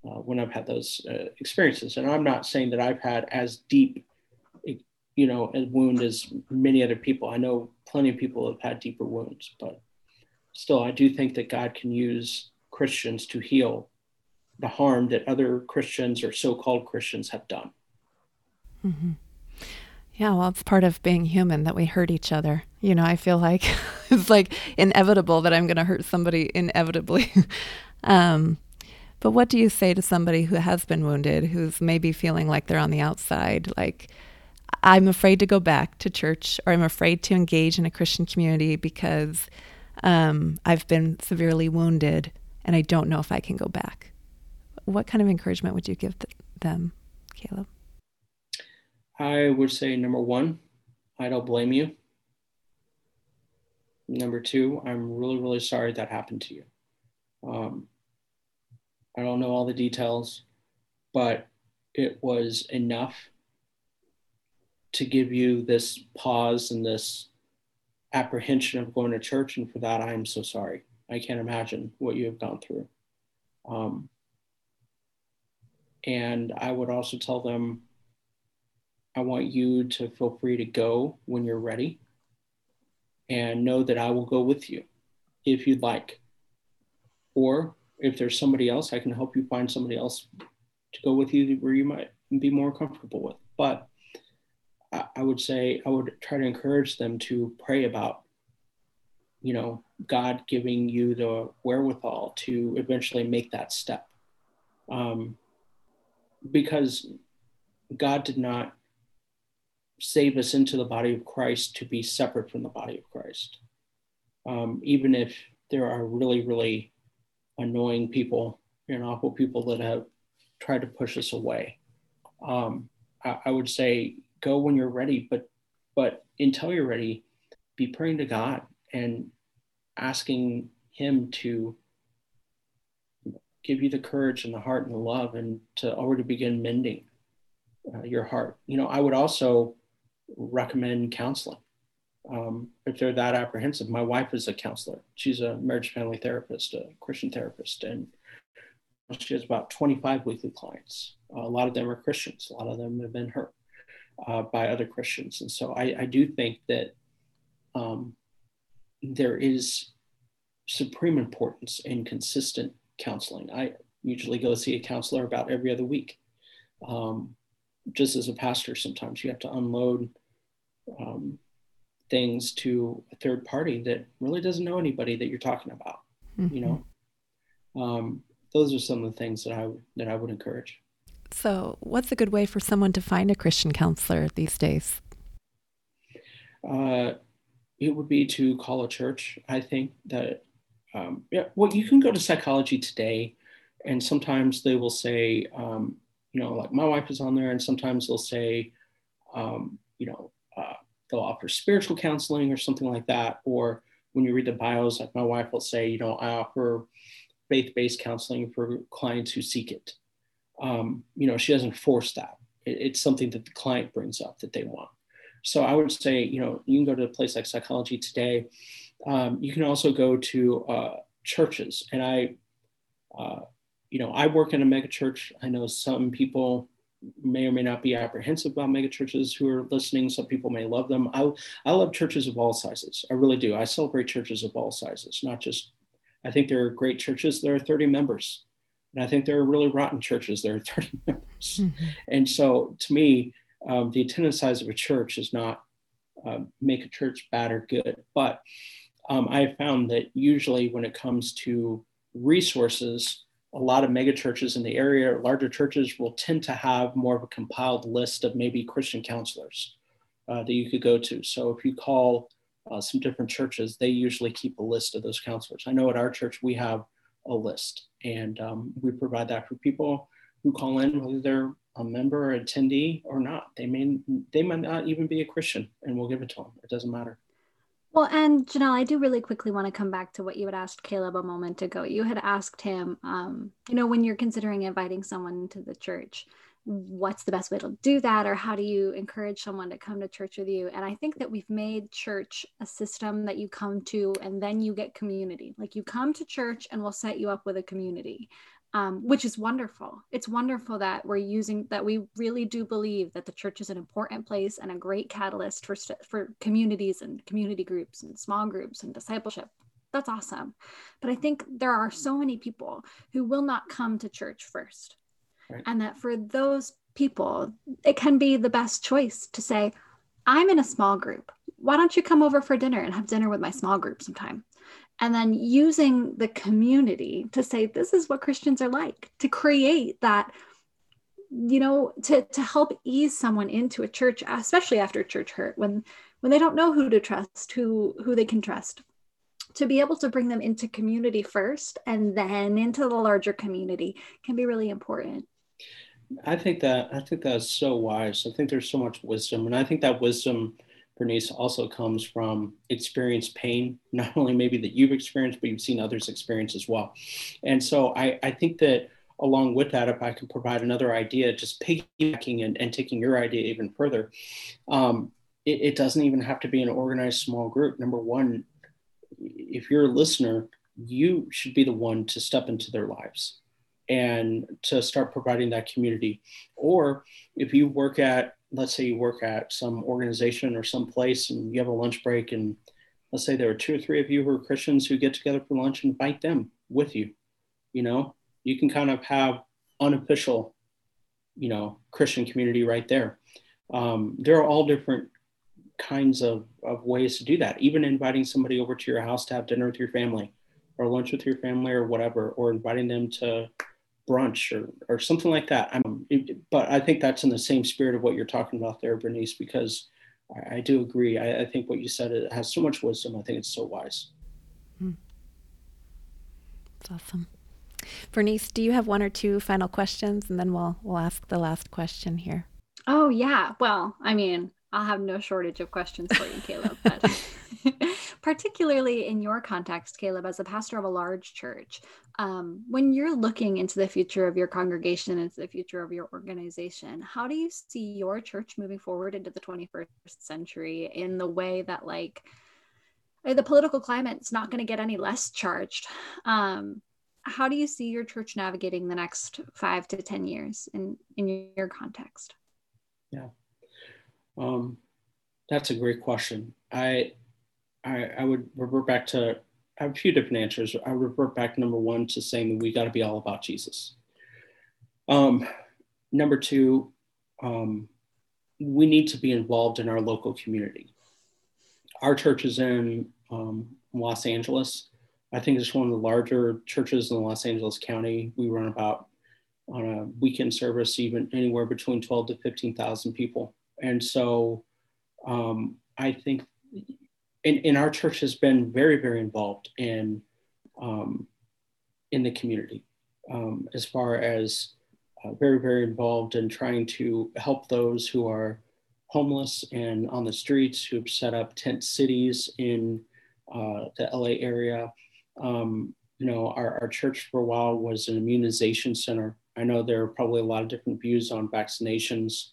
uh, when I've had those uh, experiences. And I'm not saying that I've had as deep, you know, a wound as many other people. I know plenty of people have had deeper wounds, but still, I do think that God can use Christians to heal the harm that other Christians or so called Christians have done. Mm-hmm. Yeah, well, it's part of being human that we hurt each other. You know, I feel like it's like inevitable that I'm going to hurt somebody inevitably. um, but what do you say to somebody who has been wounded, who's maybe feeling like they're on the outside? Like, I'm afraid to go back to church or I'm afraid to engage in a Christian community because um, I've been severely wounded and I don't know if I can go back. What kind of encouragement would you give them, Caleb? I would say number one, I don't blame you. Number two, I'm really, really sorry that happened to you. Um, I don't know all the details, but it was enough to give you this pause and this apprehension of going to church. And for that, I am so sorry. I can't imagine what you have gone through. Um, and I would also tell them, I want you to feel free to go when you're ready and know that I will go with you if you'd like. Or if there's somebody else, I can help you find somebody else to go with you where you might be more comfortable with. But I would say I would try to encourage them to pray about you know, God giving you the wherewithal to eventually make that step. Um, because God did not save us into the body of Christ to be separate from the body of Christ. Um, even if there are really, really annoying people and awful people that have tried to push us away. Um, I, I would say go when you're ready, but but until you're ready, be praying to God and asking him to give you the courage and the heart and the love and to already begin mending uh, your heart. You know, I would also recommend counseling. Um, if they're that apprehensive, my wife is a counselor. She's a marriage family therapist, a Christian therapist, and she has about 25 weekly clients. Uh, a lot of them are Christians. A lot of them have been hurt uh, by other Christians. And so I, I do think that um, there is supreme importance in consistent counseling. I usually go see a counselor about every other week. Um, just as a pastor, sometimes you have to unload um, things to a third party that really doesn't know anybody that you're talking about. Mm-hmm. You know, um, those are some of the things that I that I would encourage. So, what's a good way for someone to find a Christian counselor these days? Uh, it would be to call a church. I think that, um, yeah, well, you can go to psychology today, and sometimes they will say, um, you know, like my wife is on there, and sometimes they'll say, um, you know, uh, they'll offer spiritual counseling or something like that. Or when you read the bios, like my wife will say, you know, I offer faith based counseling for clients who seek it. Um, you know, she doesn't force that. It, it's something that the client brings up that they want. So I would say, you know, you can go to a place like Psychology Today. Um, you can also go to uh, churches, and I, uh, you know, I work in a megachurch. I know some people may or may not be apprehensive about megachurches who are listening. Some people may love them. I, I love churches of all sizes. I really do. I celebrate churches of all sizes, not just. I think there are great churches. There are 30 members, and I think there are really rotten churches. There are 30 members, mm-hmm. and so to me, um, the attendance size of a church is not uh, make a church bad or good, but um, I found that usually when it comes to resources, a lot of megachurches in the area, larger churches will tend to have more of a compiled list of maybe Christian counselors uh, that you could go to. So if you call uh, some different churches, they usually keep a list of those counselors. I know at our church we have a list, and um, we provide that for people who call in, whether they're a member, or attendee, or not. They may they might not even be a Christian, and we'll give it to them. It doesn't matter. Well, and Janelle, I do really quickly want to come back to what you had asked Caleb a moment ago. You had asked him, um, you know, when you're considering inviting someone to the church, what's the best way to do that, or how do you encourage someone to come to church with you? And I think that we've made church a system that you come to and then you get community. Like you come to church and we'll set you up with a community um, which is wonderful. It's wonderful that we're using that. We really do believe that the church is an important place and a great catalyst for for communities and community groups and small groups and discipleship. That's awesome. But I think there are so many people who will not come to church first, right. and that for those people, it can be the best choice to say, "I'm in a small group. Why don't you come over for dinner and have dinner with my small group sometime?" And then using the community to say this is what christians are like to create that you know to to help ease someone into a church especially after church hurt when when they don't know who to trust who who they can trust to be able to bring them into community first and then into the larger community can be really important. I think that i think that's so wise. I think there's so much wisdom and i think that wisdom Byrnese also comes from experienced pain, not only maybe that you've experienced, but you've seen others experience as well. And so I, I think that along with that, if I can provide another idea, just piggybacking and, and taking your idea even further, um, it, it doesn't even have to be an organized small group. Number one, if you're a listener, you should be the one to step into their lives and to start providing that community. Or if you work at let's say you work at some organization or some place and you have a lunch break and let's say there are two or three of you who are christians who get together for lunch and invite them with you you know? You can kind of have unofficial you know christian community right there. Um, there are all different kinds of, of ways to do that. Even inviting somebody over to your house to have dinner with your family or lunch with your family or whatever or inviting them to brunch or, or something like that. I'm, it, but I think that's in the same spirit of what you're talking about there, Byrnese, because I, I do agree. I, I, think what you said it has so much wisdom. I think it's so wise. Hmm. That's awesome. Byrnese, do you have one or two final questions, and then we'll we'll ask the last question here. Oh yeah. Well, I mean, I'll have no shortage of questions for you, Caleb. But particularly in your context, Caleb, as a pastor of a large church, um, when you're looking into the future of your congregation, into the future of your organization, how do you see your church moving forward into the 21st century in the way that, like, eh, the political climate is not going to get any less charged? Um, how do you see your church navigating the next five to 10 years in, in your context? Yeah. Um, that's a great question. I I, I would revert back to I have a few different answers. I would revert back number one to saying we got to be all about Jesus. Um, number two, um, we need to be involved in our local community. Our church is in um, Los Angeles. I think it's one of the larger churches in Los Angeles County. We run about on a weekend service, even anywhere between 12 to 15,000 people. And so um, I think and, and our church has been very, very involved in um, in the community um, as far as uh, very, very involved in trying to help those who are homeless and on the streets, who've set up tent cities in uh, the LA area. Um, you know, our, our church for a while was an immunization center. I know there are probably a lot of different views on vaccinations.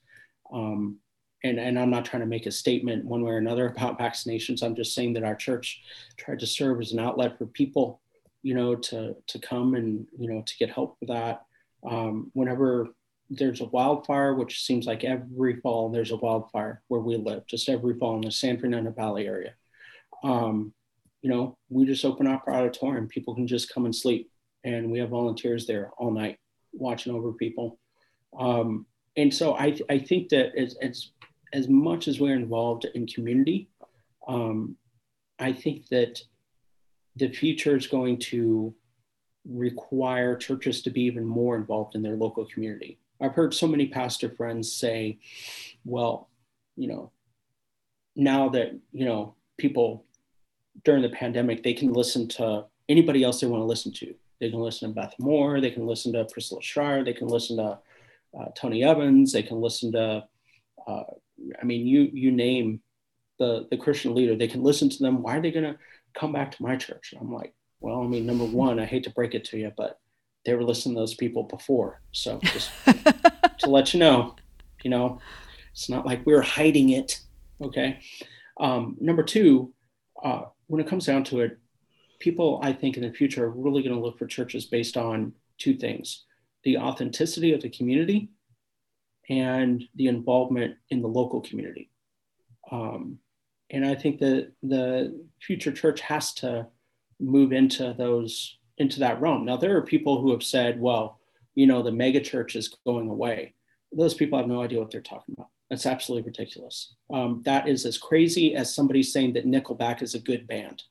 Um, and, and I'm not trying to make a statement one way or another about vaccinations. I'm just saying that our church tried to serve as an outlet for people, you know, to, to come and, you know, to get help with that. Um, whenever there's a wildfire, which seems like every fall there's a wildfire where we live, just every fall in the San Fernando Valley area. Um, you know, we just open up our auditorium. People can just come and sleep, and we have volunteers there all night watching over people. Um, and so I, I think that it's, as, as much as we're involved in community, um, I think that the future is going to require churches to be even more involved in their local community. I've heard so many pastor friends say, well, you know, now that, you know, people during the pandemic, they can listen to anybody else they want to listen to. They can listen to Beth Moore, they can listen to Priscilla Shirer, they can listen to uh, Tony Evans, they can listen to, uh, I mean, you you name the the Christian leader, they can listen to them. Why are they going to come back to my church? And I'm like, well, I mean, number one, I hate to break it to you, but they were listening to those people before. So just to let you know, you know, it's not like we are hiding it. Okay. Um, number two, uh, when it comes down to it, people, I think, in the future are really going to look for churches based on two things the authenticity of the community and the involvement in the local community. Um, and I think that the future church has to move into those into that realm. Now there are people who have said, well, you know, the mega church is going away. Those people have no idea what they're talking about. That's absolutely ridiculous. Um, that is as crazy as somebody saying that Nickelback is a good band.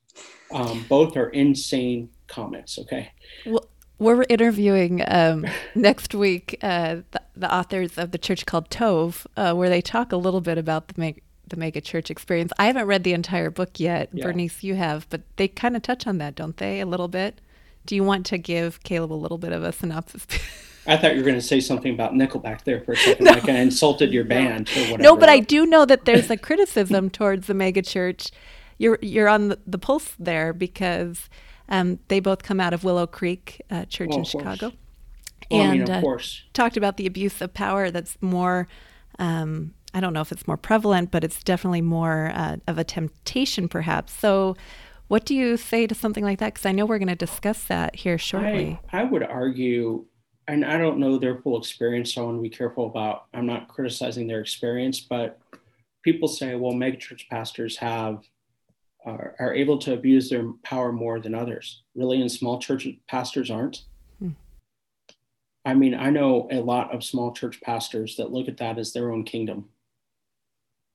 Um, both are insane comments. Okay. Well, we're interviewing um, next week uh, the, the, authors of the church called Tov, uh, where they talk a little bit about the mega, the mega church experience. I haven't read the entire book yet. Yeah. Byrnese, you have, but they kind of touch on that, don't they? A little bit. Do you want to give Caleb a little bit of a synopsis? I thought you were going to say something about Nickelback there for a second, no. like I insulted your band or whatever. No, but I do know that there's a criticism towards the mega church. You're you're on the, the pulse there because um, they both come out of Willow Creek uh, Church well, in Chicago, well, and I mean, of uh, course. talked about the abuse of power that's more. Um, I don't know if it's more prevalent, but it's definitely more uh, of a temptation, perhaps. So, what do you say to something like that? Because I know we're going to discuss that here shortly. I, I would argue and I don't know their full experience, so I want to be careful about. I'm not criticizing their experience, but people say, well, megachurch pastors have are, are able to abuse their power more than others. Really, in small church pastors aren't. Hmm. I mean, I know a lot of small church pastors that look at that as their own kingdom.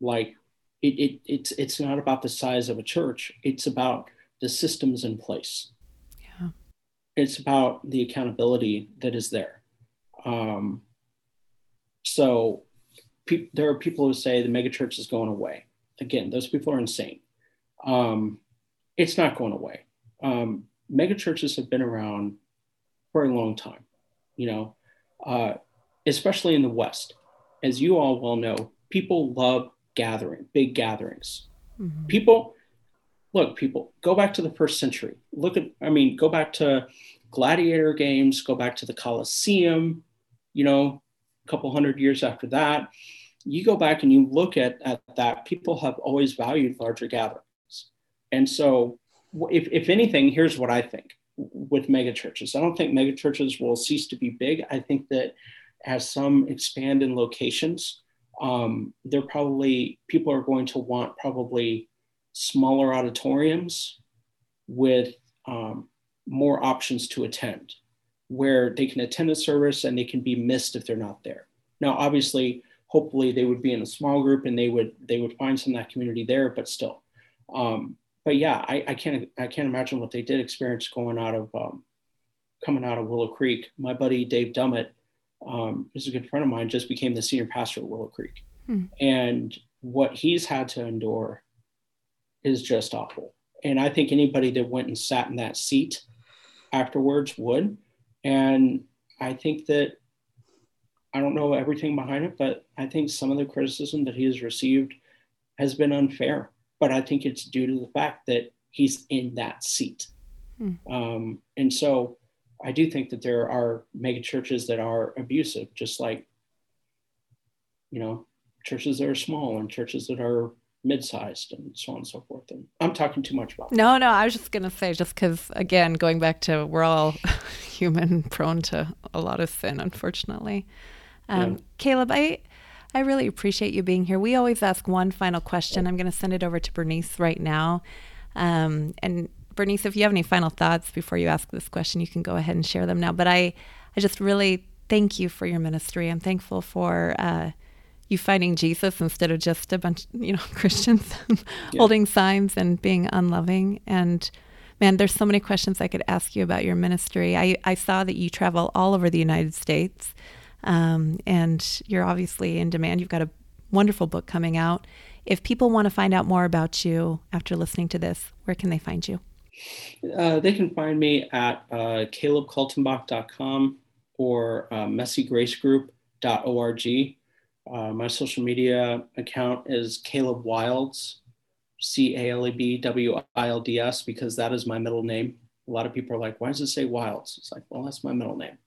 Like, it, it it's it's not about the size of a church; it's about the systems in place Yeah, it's about the accountability that is there. Um, so pe- there are people who say the megachurch is going away. Again, those people are insane. Um, it's not going away. Um, megachurches have been around for a long time, you know, uh, especially in the West. As you all well know, people love gathering, big gatherings. Mm-hmm. People, look, people, go back to the first century. Look at, I mean, go back to gladiator games, go back to the Colosseum, you know, a couple hundred years after that. You go back and you look at, at that, people have always valued larger gatherings. And so, if, if anything, here's what I think with megachurches. I don't think megachurches will cease to be big. I think that as some expand in locations, um, they're probably people are going to want probably smaller auditoriums with um, more options to attend where they can attend a service and they can be missed if they're not there. Now, obviously, hopefully they would be in a small group and they would they would find some of that community there, but still. Um, but yeah, I, I can't I can't imagine what they did experience going out of um, coming out of Willow Creek. My buddy Dave Dummitt, um, who's a good friend of mine, just became the senior pastor at Willow Creek, hmm. and what he's had to endure is just awful. And I think anybody that went and sat in that seat afterwards would. And I think that I don't know everything behind it, but I think some of the criticism that he has received has been unfair. But I think it's due to the fact that he's in that seat. Hmm. Um, and so I do think that there are mega churches that are abusive, just like, you know, churches that are small and churches that are mid-sized and so on and so forth and i'm talking too much about that. no no i was just going to say just because again going back to we're all human prone to a lot of sin unfortunately um, yeah. caleb i i really appreciate you being here we always ask one final question i'm going to send it over to byrnese right now um, and byrnese if you have any final thoughts before you ask this question you can go ahead and share them now but i i just really thank you for your ministry i'm thankful for uh, you finding Jesus instead of just a bunch, you know, Christians yeah. holding signs and being unloving. And man, there's so many questions I could ask you about your ministry. I, I saw that you travel all over the United States, um, and you're obviously in demand. You've got a wonderful book coming out. If people want to find out more about you after listening to this, where can they find you? Uh, they can find me at uh, calebkaltenbach.com or uh, messygracegroup.org. Uh, my social media account is Caleb Wilds, C A L E B W I L D S, because that is my middle name. A lot of people are like, why does it say Wilds? It's like, well, that's my middle name.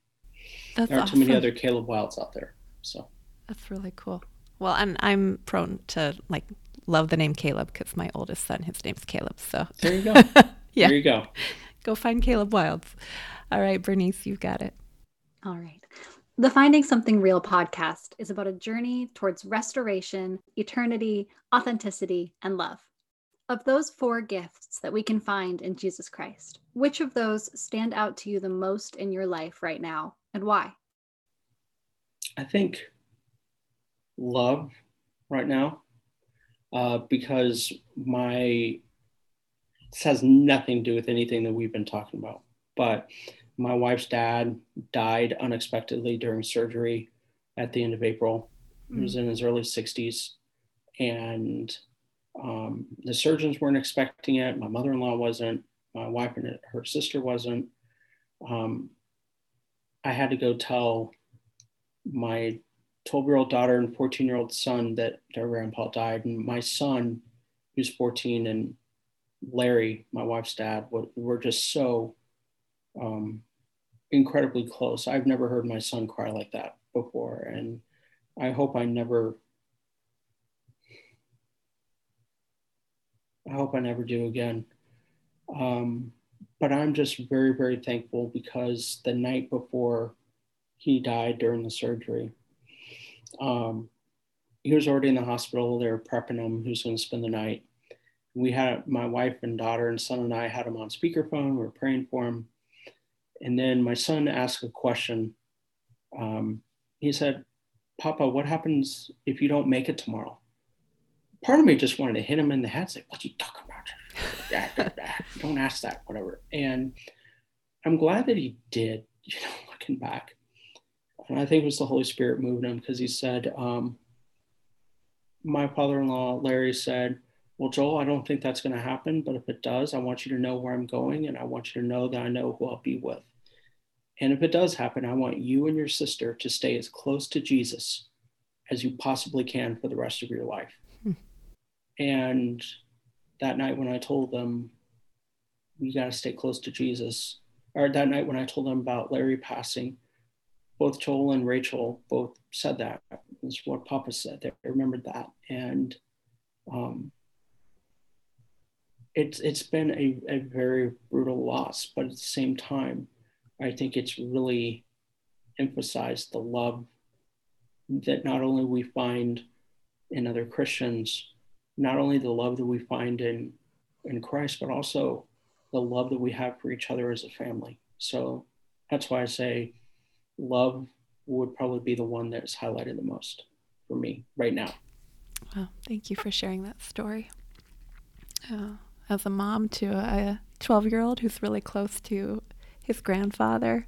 That's there aren't awesome. too many other Caleb Wilds out there. So that's really cool. Well, and I'm prone to like love the name Caleb because my oldest son, his name's Caleb. So there you go. yeah. There you go. Go find Caleb Wilds. All right, Byrnese, you've got it. All right. The Finding Something Real podcast is about a journey towards restoration, eternity, authenticity, and love. Of those four gifts that we can find in Jesus Christ, which of those stand out to you the most in your life right now and why? I think love right now, uh, because my, this has nothing to do with anything that we've been talking about, but my wife's dad died unexpectedly during surgery at the end of April. Mm. He was hmm. in his early 60s. And um, the surgeons weren't expecting it. My mother in law wasn't. My wife and her sister wasn't. Um, I had to go tell my 12 year old daughter and 14 year old son that their grandpa died. And my son, who's 14, and Larry, my wife's dad, were just so um, incredibly close. I've never heard my son cry like that before, and I hope I never. I hope I never do again. Um, but I'm just very, very thankful because the night before he died during the surgery, um, he was already in the hospital. They were prepping him. who's going to spend the night. We had my wife and daughter and son and I had him on speakerphone. We were praying for him. And then my son asked a question. Um, he said, Papa, what happens if you don't make it tomorrow? Part of me just wanted to hit him in the head, say, What you talking about? don't ask that, whatever. And I'm glad that he did, you know, looking back. And I think it was the Holy Spirit moving him because he said, um, My father in law, Larry, said, well, Joel, I don't think that's going to happen, but if it does, I want you to know where I'm going and I want you to know that I know who I'll be with. And if it does happen, I want you and your sister to stay as close to Jesus as you possibly can for the rest of your life. And that night when I told them, you got to stay close to Jesus, or that night when I told them about Larry passing, both Joel and Rachel both said that. That's what Papa said. They remembered that. And um, it's it's been a, a very brutal loss, but at the same time, I think it's really emphasized the love that not only we find in other Christians, not only the love that we find in in Christ, but also the love that we have for each other as a family. So that's why I say love would probably be the one that is highlighted the most for me right now. Well, thank you for sharing that story. Uh, as a mom to a 12 year old who's really close to his grandfather.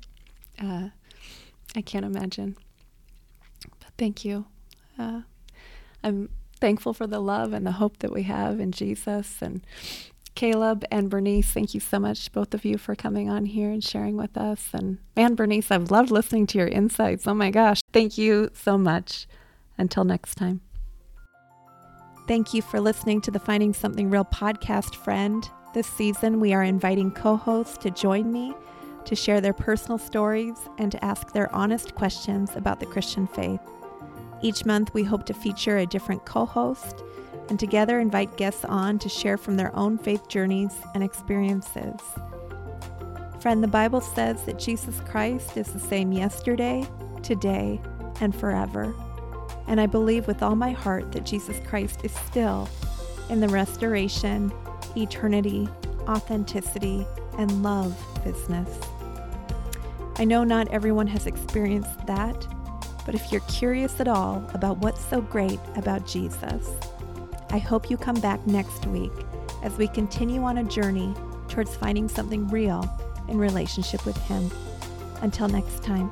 Uh, I can't imagine. But thank you. Uh, I'm thankful for the love and the hope that we have in Jesus. And Caleb and Byrnese, thank you so much, both of you, for coming on here and sharing with us. And man, Byrnese, I've loved listening to your insights. Oh my gosh. Thank you so much. Until next time. Thank you for listening to the Finding Something Real podcast, friend. This season, we are inviting co hosts to join me to share their personal stories and to ask their honest questions about the Christian faith. Each month, we hope to feature a different co host and together invite guests on to share from their own faith journeys and experiences. Friend, the Bible says that Jesus Christ is the same yesterday, today, and forever. And I believe with all my heart that Jesus Christ is still in the restoration, eternity, authenticity, and love business. I know not everyone has experienced that, but if you're curious at all about what's so great about Jesus, I hope you come back next week as we continue on a journey towards finding something real in relationship with Him. Until next time.